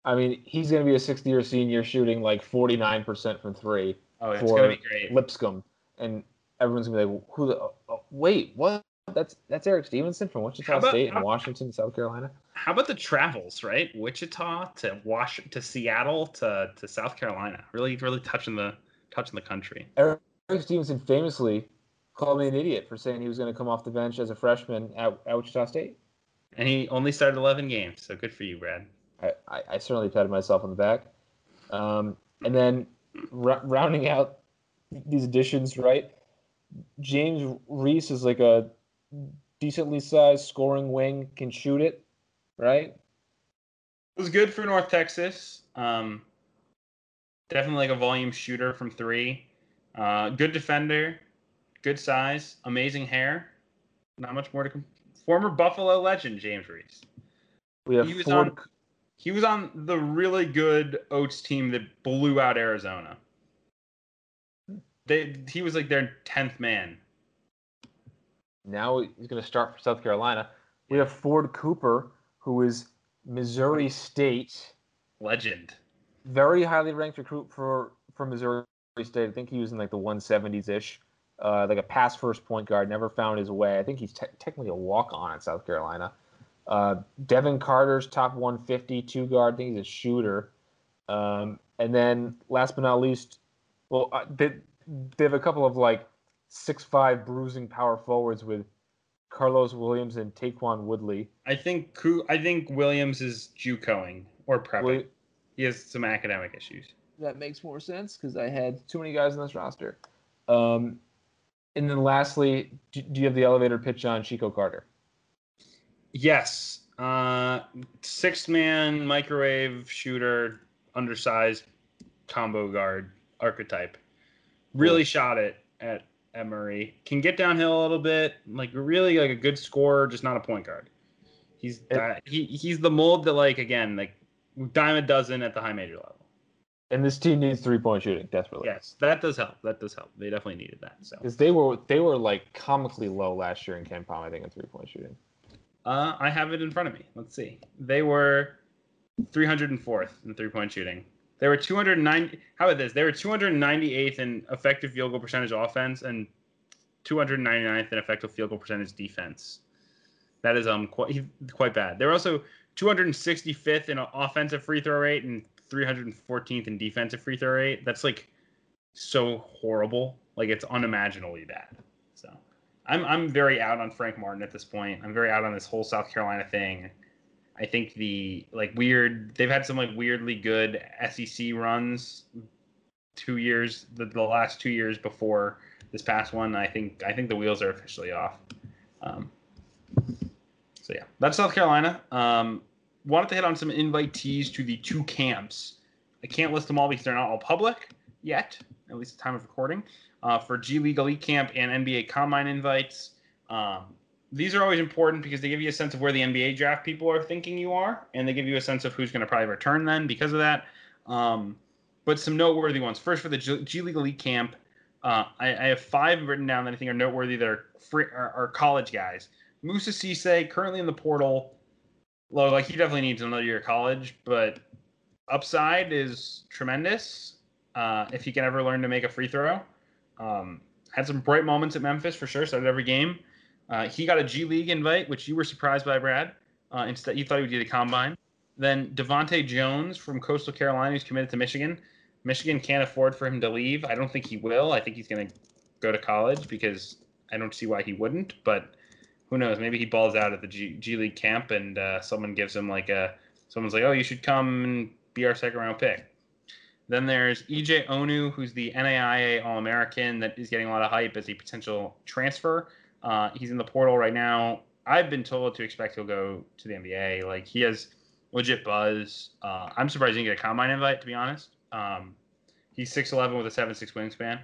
I mean, he's going to be a 60 year senior shooting like 49% from three oh, it's for gonna be great. Lipscomb. And everyone's going to be like, who the, oh, wait, what? That's that's Eric Stevenson from Wichita about- State how- and Washington, South Carolina. How about the travels, right? Wichita to Wash to Seattle to, to South Carolina. Really, really touching the touching the country. Eric Stevenson famously called me an idiot for saying he was going to come off the bench as a freshman at, at Wichita State. And he only started 11 games, so good for you, Brad. I, I, I certainly patted myself on the back. Um, and then r- rounding out these additions, right? James Reese is like a decently sized scoring wing, can shoot it, right? It was good for North Texas. Um, definitely like a volume shooter from three. Uh, good defender, good size, amazing hair. Not much more to. Com- Former Buffalo legend James Reese. We have He was Ford. on- He was on the really good Oats team that blew out Arizona. They he was like their tenth man. Now he's going to start for South Carolina. We have Ford Cooper, who is Missouri State, Legend. very highly ranked recruit for for Missouri State. I think he was in like the 170s ish, uh, like a pass first point guard. Never found his way. I think he's te- technically a walk on at South Carolina. Uh, Devin Carter's top 150 two guard. I think he's a shooter. Um, and then last but not least, well, uh, they, they have a couple of like six five bruising power forwards with Carlos Williams and Taquan Woodley. I think Coo- I think Williams is JUCOing or prepping. Wi- he has some academic issues. that makes more sense because I had too many guys on this roster. Um, and then lastly, do, do you have the elevator pitch on Chico Carter? Yes. Uh, six man microwave shooter, undersized combo guard archetype. Really Cool. shot it at, at Murray. Can get downhill a little bit. Like really like a good scorer, just not a point guard. He's he he's the mold that like again like dime a dozen at the high major level. And this team needs three point shooting desperately. Yes, that does help. That does help. They definitely needed that. So because they were they were like comically low last year in KenPom, I think, in three point shooting. uh, I have it in front of me. Let's see. They were 304th in three point shooting. They were 290. How about this? They were 298th in effective field goal percentage offense and 299th in effective field goal percentage defense. That is um quite quite bad. They were also 265th in offensive free throw rate and 314th in defensive free throw rate. That's like so horrible. Like it's unimaginably bad. So I'm I'm very out on Frank Martin at this point. I'm very out on this whole South Carolina thing. I think the like weird they've had some like weirdly good SEC runs two years the, the last two years before this past one. I think I think the wheels are officially off. Um, so yeah, that's South Carolina. Um, wanted to hit on some invitees to the two camps. I can't list them all because they're not all public yet, at least at the time of recording. Uh, for G League Elite Camp and NBA Combine invites. Um, these are always important because they give you a sense of where the NBA draft people are thinking you are, and they give you a sense of who's going to probably return then because of that. Um, but some noteworthy ones. First, for the G, G League Elite Camp, uh, I, I have five written down that I think are noteworthy that are, free, are, are college guys. Moussa Cisse, currently in the portal. Low, like he definitely needs another year of college, but upside is tremendous uh, if he can ever learn to make a free throw. Um, had some bright moments at Memphis for sure. Started every game. Uh, he got a G League invite, which you were surprised by, Brad. Uh, instead, you thought he would do the combine. Then Devonte Jones from Coastal Carolina, who's committed to Michigan. Michigan can't afford for him to leave. I don't think he will. I think he's going to go to college because I don't see why he wouldn't. But who knows? Maybe he balls out at the G, G League camp and uh, someone gives him like a someone's like, oh, you should come and be our second round pick. Then there's EJ Onu, who's the NAIA All American that is getting a lot of hype as a potential transfer. Uh, he's in the portal right now. I've been told to expect he'll go to the NBA. Like he has legit buzz. Uh, I'm surprised he didn't get a combine invite, to be honest. Um, he's 6'11 with a 7'6 wingspan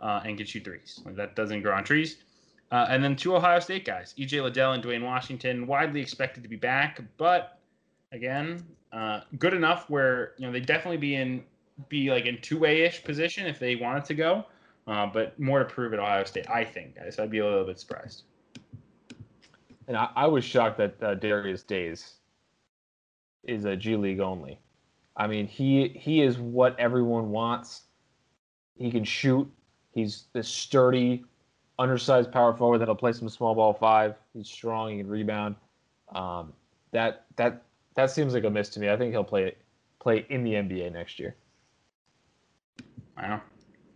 uh, and can shoot threes. Like, that doesn't grow on trees. Uh, and then two Ohio State guys, EJ Liddell and Duane Washington, widely expected to be back, but again, uh, good enough where you know they definitely be in be like in two way ish position if they wanted to go, uh, but more to prove at Ohio State, I think, guys. I'd be a little bit surprised. And I, I was shocked that uh, Darius Days is a G League only. I mean, he he is what everyone wants. He can shoot. He's this sturdy, undersized power forward that'll play some small ball five. He's strong. He can rebound. Um, that that that seems like a miss to me. I think he'll play play in the NBA next year. I know.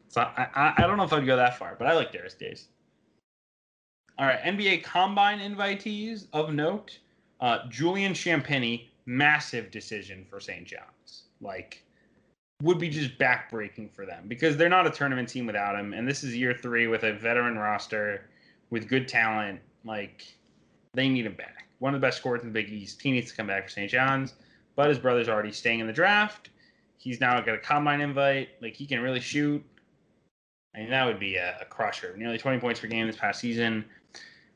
So I, I, I don't know if I'd go that far, but I like Darius Days. All right, NBA Combine invitees of note: uh, Julian Champagnie, massive decision for St. John's. Like, would be just backbreaking for them because they're not a tournament team without him, and this is year three with a veteran roster with good talent. Like, they need him back. One of the best scorers in the Big East. He needs to come back for St. John's, but his brother's already staying in the draft. He's now got a combine invite. Like, he can really shoot. I mean, that would be a, a crusher. Nearly 20 points per game this past season.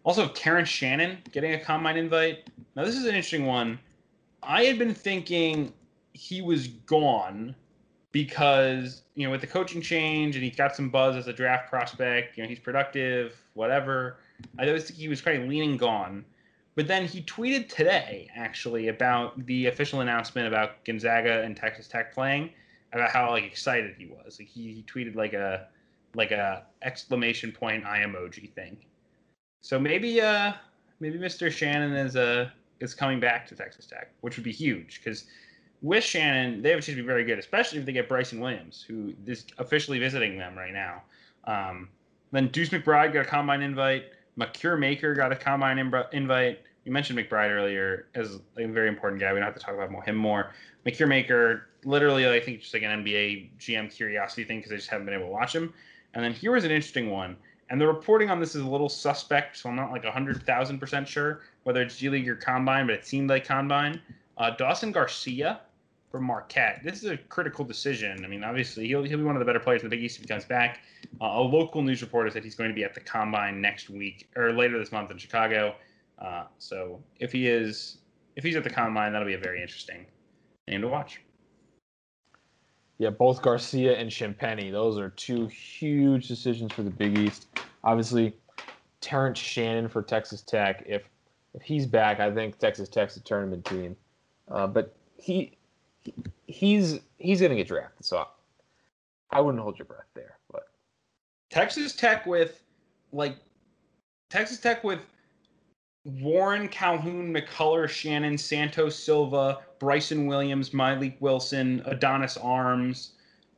Also, Terrence Shannon getting a combine invite. Now, this is an interesting one. I had been thinking he was gone because, you know, with the coaching change and he's got some buzz as a draft prospect, you know, he's productive, whatever. I always think he was kind of leaning gone. But then he tweeted today, actually, about the official announcement about Gonzaga and Texas Tech playing, about how like excited he was. Like he, he tweeted like a like a exclamation point eye emoji thing. So maybe uh maybe Mr. Shannon is uh is coming back to Texas Tech, which would be huge because with Shannon they have a chance to be very good, especially if they get Bryson Williams, who is officially visiting them right now. Um, then Deuce McBride got a combine invite. Makur Maker got a combine invite. You mentioned McBride earlier as a very important guy. We don't have to talk about him more. Makur Maker, literally, I think just like an NBA GM curiosity thing because I just haven't been able to watch him. And then here was an interesting one. And the reporting on this is a little suspect, so I'm not like 100,000% sure whether it's G League or Combine, but it seemed like Combine. Uh, Dawson Garcia from Marquette. This is a critical decision. I mean, obviously, he'll, he'll be one of the better players in the Big East if he comes back. Uh, a local news reporter said he's going to be at the Combine next week or later this month in Chicago. Uh, so if he is, if he's at the Combine, that'll be a very interesting name to watch. Yeah, both Garcia and Champagnie. Those are two huge decisions for the Big East. Obviously, Terrence Shannon for Texas Tech. If if he's back, I think Texas Tech's a tournament team. Uh, but he he's he's going to get drafted, so I wouldn't hold your breath there. But Texas Tech with like Texas Tech with Warren, Calhoun, McCullar, Shannon, Santos Silva, Bryson Williams, Myleik Wilson, Adonis Arms,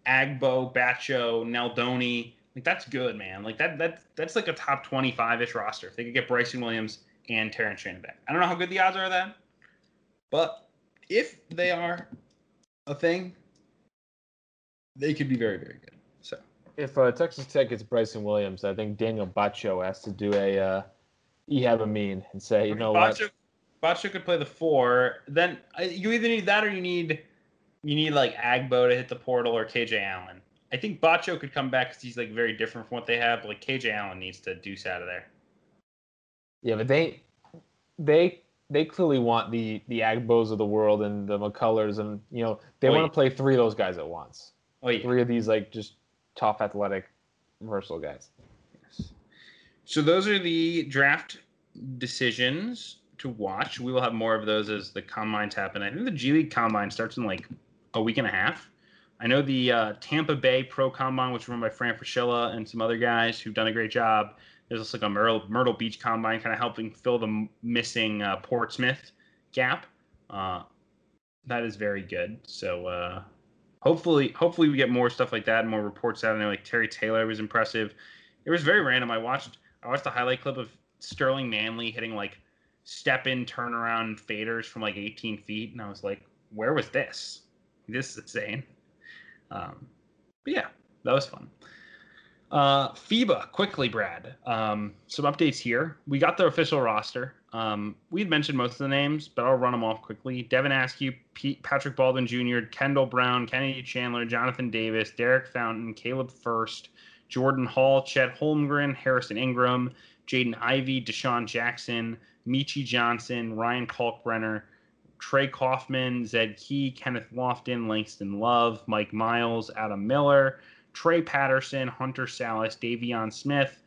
Agbo, Batcho, Naldoni. Like that's good, man. Like that that that's like a top twenty five ish roster. If they could get Bryson Williams and Terrence Shannon back. I don't know how good the odds are of that. But if they are a thing, they could be very, very good. So if uh, Texas Tech gets Bryson Williams, I think Daniel Batcho has to do a uh, Ehab Amin and say, you know Batcho, what? Batcho could play the four. Then uh, you either need that or you need you need like Agbo to hit the portal or KJ Allen. I think Batcho could come back because he's like very different from what they have. But like KJ Allen needs to deuce out of there. Yeah, but they they they clearly want the the Agbos of the world and the McCullers and you know they oh, want to play three of those guys at once. Oh, yeah. Three of these like just tough athletic versatile guys. Yes. So those are the draft decisions to watch. We will have more of those as the combines happen. I think the G League combine starts in like a week and a half. I know the uh, Tampa Bay Pro Combine, which is run by Fran Fraschilla and some other guys who've done a great job. There's also like a Myrtle, Myrtle Beach Combine, kind of helping fill the missing uh, Portsmouth gap. Uh, that is very good. So uh, hopefully, hopefully we get more stuff like that and more reports out. I know like Terry Taylor was impressive. It was very random. I watched I watched a highlight clip of Sterling Manley hitting like step in turnaround faders from like 18 feet, and I was like, where was this? This is insane. Um, but yeah, that was fun. Uh, FIBA, quickly, Brad. Um, some updates here. We got the official roster. Um, we had mentioned most of the names, but I'll run them off quickly. Devin Askew, Pete, Patrick Baldwin Jr., Kendall Brown, Kennedy Chandler, Jonathan Davis, Derek Fountain, Caleb Furst, Jordan Hall, Chet Holmgren, Harrison Ingram, Jaden Ivey, Deshaun Jackson, Meechie Johnson, Ryan Kalkbrenner, Trey Kaufman, Zed Key, Kenneth Lofton, Langston Love, Mike Miles, Adam Miller, Trey Patterson, Hunter Salas, Davion Smith,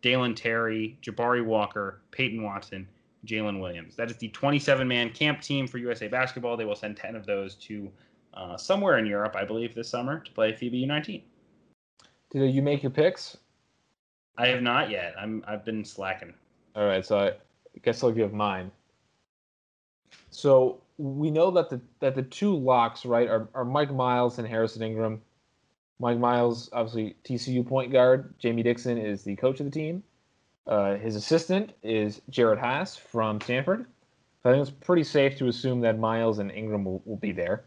Dalen Terry, Jabari Walker, Peyton Watson, Jalen Williams. That is the 27 man camp team for USA Basketball. They will send 10 of those to uh, somewhere in Europe, I believe, this summer to play FIBA U19. Did you make your picks? I have not yet. I'm I've been slacking. All right, so I guess I'll give mine. So we know that the that the two locks, right, are, are Mike Miles and Harrison Ingram. Mike Miles, obviously TCU point guard. Jamie Dixon is the coach of the team. Uh, his assistant is Jerod Haase from Stanford. So I think it's pretty safe to assume that Miles and Ingram will, will be there.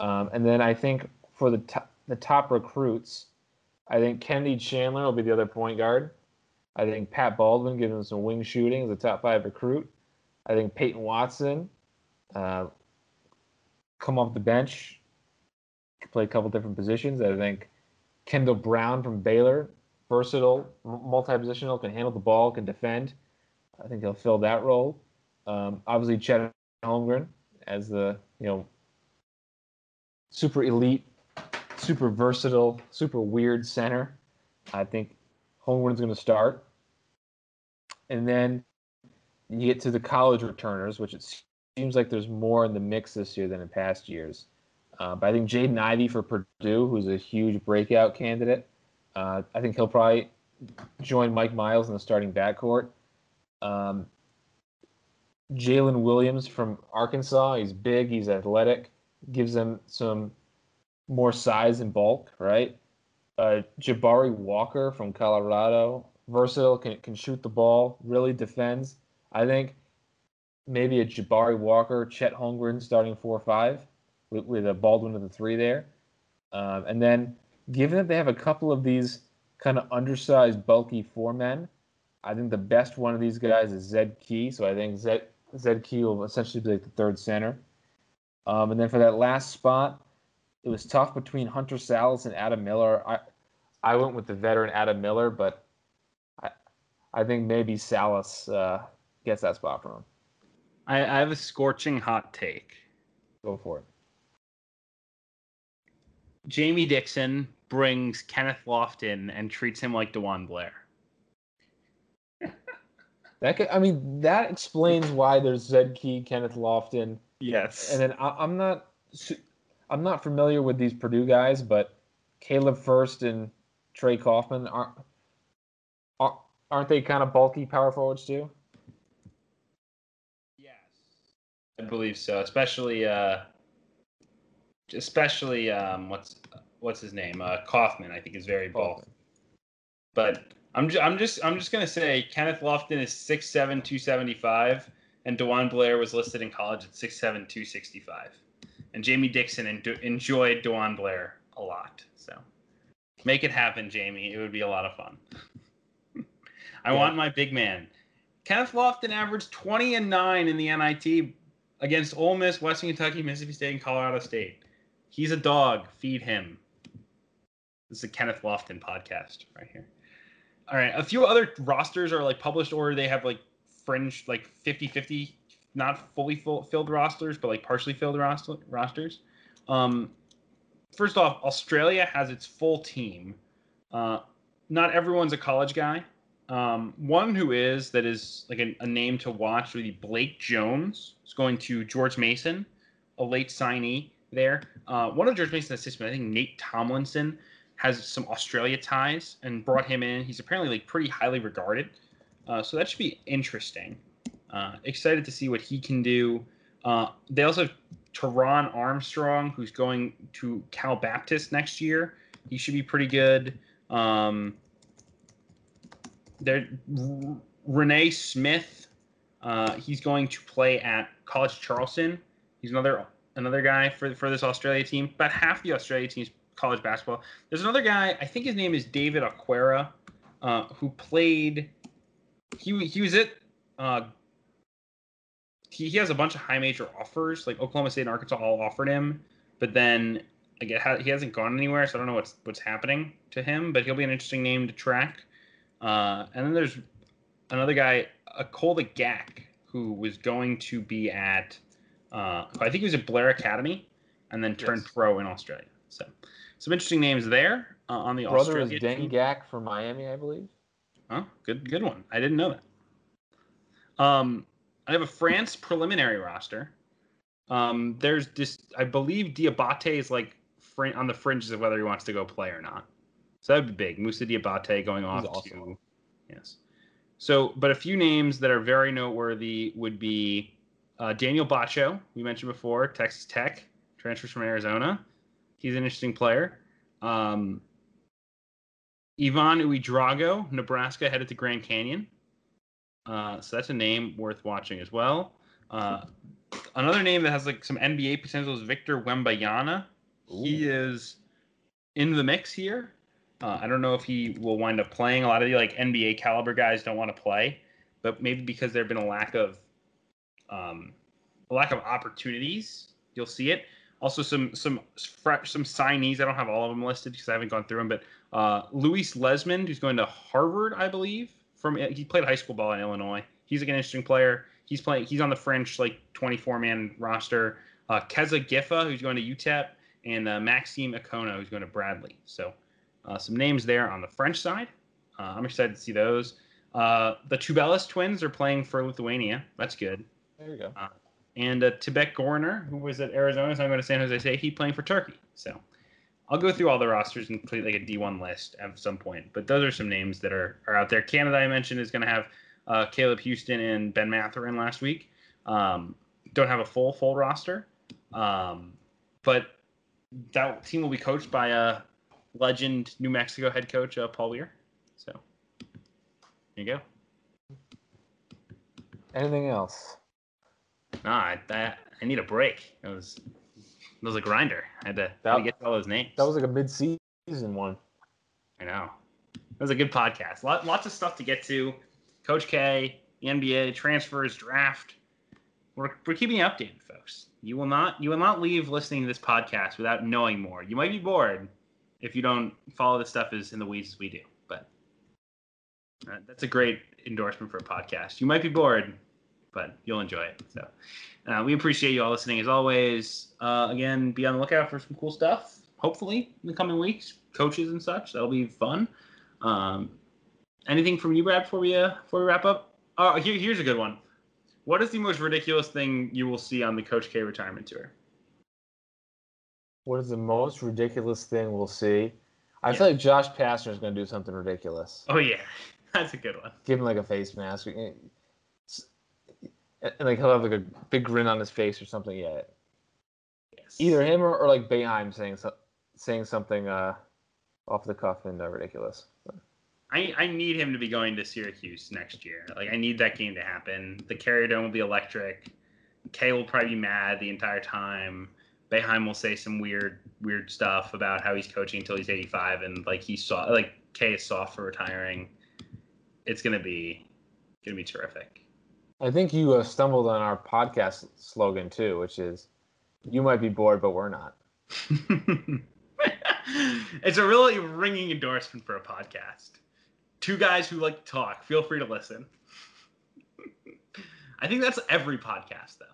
Um, and then I think for the top, the top recruits, I think Kennedy Chandler will be the other point guard. I think Pat Baldwin, gives him some wing shooting, is a top five recruit. I think Peyton Watson, uh, come off the bench, can play a couple different positions. I think Kendall Brown from Baylor, versatile, multi-positional, can handle the ball, can defend. I think he'll fill that role. Um, obviously, Chet Holmgren as the you know super elite, super versatile, super weird center. I think Holmgren's going to start. And then you get to the college returners, which it seems like there's more in the mix this year than in past years. Uh, but I think Jaden Ivey for Purdue, who's a huge breakout candidate, uh, I think he'll probably join Mike Miles in the starting backcourt. Um, Jalen Williams from Arkansas, he's big, he's athletic, gives them some more size and bulk, right? Uh, Jabari Walker from Colorado, versatile, can, can shoot the ball, really defends. I think maybe a Jabari Walker, Chet Holmgren starting four or five with, with a Baldwin of the three there. Um, and then, given that they have a couple of these kind of undersized, bulky four men, I think the best one of these guys is Zed Key. So I think Zed, Zed Key will essentially be like the third center. Um, and then for that last spot, it was tough between Hunter Sallis and Adam Miller. I I went with the veteran Adam Miller, but I I think maybe Sallis uh, gets that spot for him. I, I have a scorching hot take. Go for it. Jamie Dixon brings Kenneth Lofton and treats him like DeJuan Blair. *laughs* That could, I mean, that explains why there's Zed Key, Kenneth Lofton, Yes. and then I, I'm not, su- I'm not familiar with these Purdue guys, but Caleb Furst and Trey Kaufman aren't, aren't aren't they kind of bulky power forwards too? yes. I believe so, especially uh especially um what's what's his name? Uh Kaufman, I think is very bulky. But I'm ju- I'm just I'm just gonna say Kenneth Lofton is 6'7", 275, and DeJuan Blair was listed in college at 6'7", 265. And Jamie Dixon en- enjoyed DeJuan Blair a lot. So make it happen, Jamie. It would be a lot of fun. I Yeah. want my big man. Kenneth Lofton averaged 20 and 9 in the NIT against Ole Miss, Western Kentucky, Mississippi State, and Colorado State. He's a dog. Feed him. This is a Kenneth Lofton podcast right here. All right. A few other rosters are like published or they have like fringe, like 50 50, not fully full, filled rosters, but like partially filled roster, rosters. Um, first off, Australia has its full team. Uh, not everyone's a college guy. Um, one who is that is like a, a name to watch would be Blake Jones. Is going to George Mason, a late signee there. Uh, one of George Mason's assistants, I think Nate Tomlinson, has some Australia ties and brought him in. He's apparently like pretty highly regarded, uh, so that should be interesting. Uh, excited to see what he can do. Uh, they also have Taran Armstrong, who's going to Cal Baptist next year. He should be pretty good. Um, there, R- Reyne Smith. Uh, he's going to play at College Charleston. He's another another guy for for this Australia team. About half the Australia team's college basketball. There's another guy. I think his name is David Aquera, uh, who played. He he was at. Uh, he, he has a bunch of high major offers. Like Oklahoma State and Arkansas all offered him, but then like ha- he hasn't gone anywhere. So I don't know what's what's happening to him. But he'll be an interesting name to track. Uh, and then there's another guy, Akola Gak, who was going to be at. Uh, I think he was at Blair Academy, and then turned Yes. pro in Australia. So some interesting names there uh, on the Brother is Australia team. Gak from Miami, I believe. Oh, good, good one. I didn't know that. Um, I have a France preliminary roster. Um, there's this, I believe Diabate is like frin- on the fringes of whether he wants to go play or not. So that'd be big. Moussa Diabate going off awesome. to, yes. So, but a few names that are very noteworthy would be uh, Daniel Batcho, we mentioned before, Texas Tech, transfers from Arizona. He's an interesting player. Um, Yvan Ouedraogo, Nebraska, headed to Grand Canyon. Uh, so that's a name worth watching as well. Uh, another name that has like some NBA potential is Victor Wembanyama. He is in the mix here. Uh, I don't know if he will wind up playing. A lot of the like NBA caliber guys don't want to play, but maybe because there's been a lack of um, a lack of opportunities, you'll see it. Also, some some fresh some signees. I don't have all of them listed because I haven't gone through them, but uh, Louis Lesmond, who's going to Harvard, I believe. From he played high school ball in Illinois. He's like an interesting player. He's playing. He's on the French like 24 man roster. Uh, Keza Giffa, who's going to UTEP, and uh, Maxime Akona, who's going to Bradley. So uh, some names there on the French side. Uh, I'm excited to see those. Uh, the Tubelis twins are playing for Lithuania. That's good. There you go. And uh, Tibet Gorener, who was at Arizona, so I'm going to San Jose State. He playing for Turkey. So I'll go through all the rosters and complete like a D1 list at some point. But those are some names that are, are out there. Canada, I mentioned, is going to have uh, Caleb Houston and Ben Mathurin last week. Um, don't have a full full roster, um, but that team will be coached by a legend New Mexico head coach uh, Paul Weir. So there you go. Anything else? Nah, I, I, I need a break. It was it was a grinder. I had to, had to That- get to all those names. That was like a mid-season one. I know. It was a good podcast. Lot, lots of stuff to get to. Coach K, the NBA, transfers, draft. We're, we're keeping you updated, folks. You will not you will not leave listening to this podcast without knowing more. You might be bored if you don't follow the stuff as in the weeds as we do, but uh, that's a great endorsement for a podcast. You might be bored, but you'll enjoy it. So uh, we appreciate you all listening as always. Uh, again, be on the lookout for some cool stuff. Hopefully in the coming weeks, coaches and such. That'll be fun. Um, anything from you, Brad, before we uh, before we wrap up? Oh, here, here's a good one. What is the most ridiculous thing you will see on the Coach K retirement tour? What is the most ridiculous thing we'll see? I Yeah. feel like Josh Pastner is going to do something ridiculous. Oh yeah, *laughs* that's a good one. Give him like a face mask. And like he'll have like a big grin on his face or something. Yeah, Yes. either him or, or like Boeheim saying so, saying something uh, off the cuff and uh, ridiculous. I, I need him to be going to Syracuse next year. Like I need that game to happen. The Carrier Dome will be electric. K will probably be mad the entire time. Boeheim will say some weird weird stuff about how he's coaching until he's 85 and like he saw like K is soft for retiring. It's gonna be gonna be terrific. I think you uh, stumbled on our podcast slogan too, which is "You might be bored, but we're not." *laughs* it's a really ringing endorsement for a podcast. Two guys who like to talk. Feel free to listen. *laughs* I think that's every podcast, though.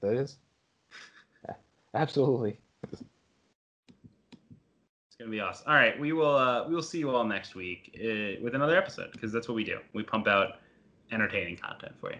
That is *laughs* absolutely. It's gonna be awesome. All right, we will. Uh, we will see you all next week uh, with another episode because that's what we do. We pump out entertaining content for you.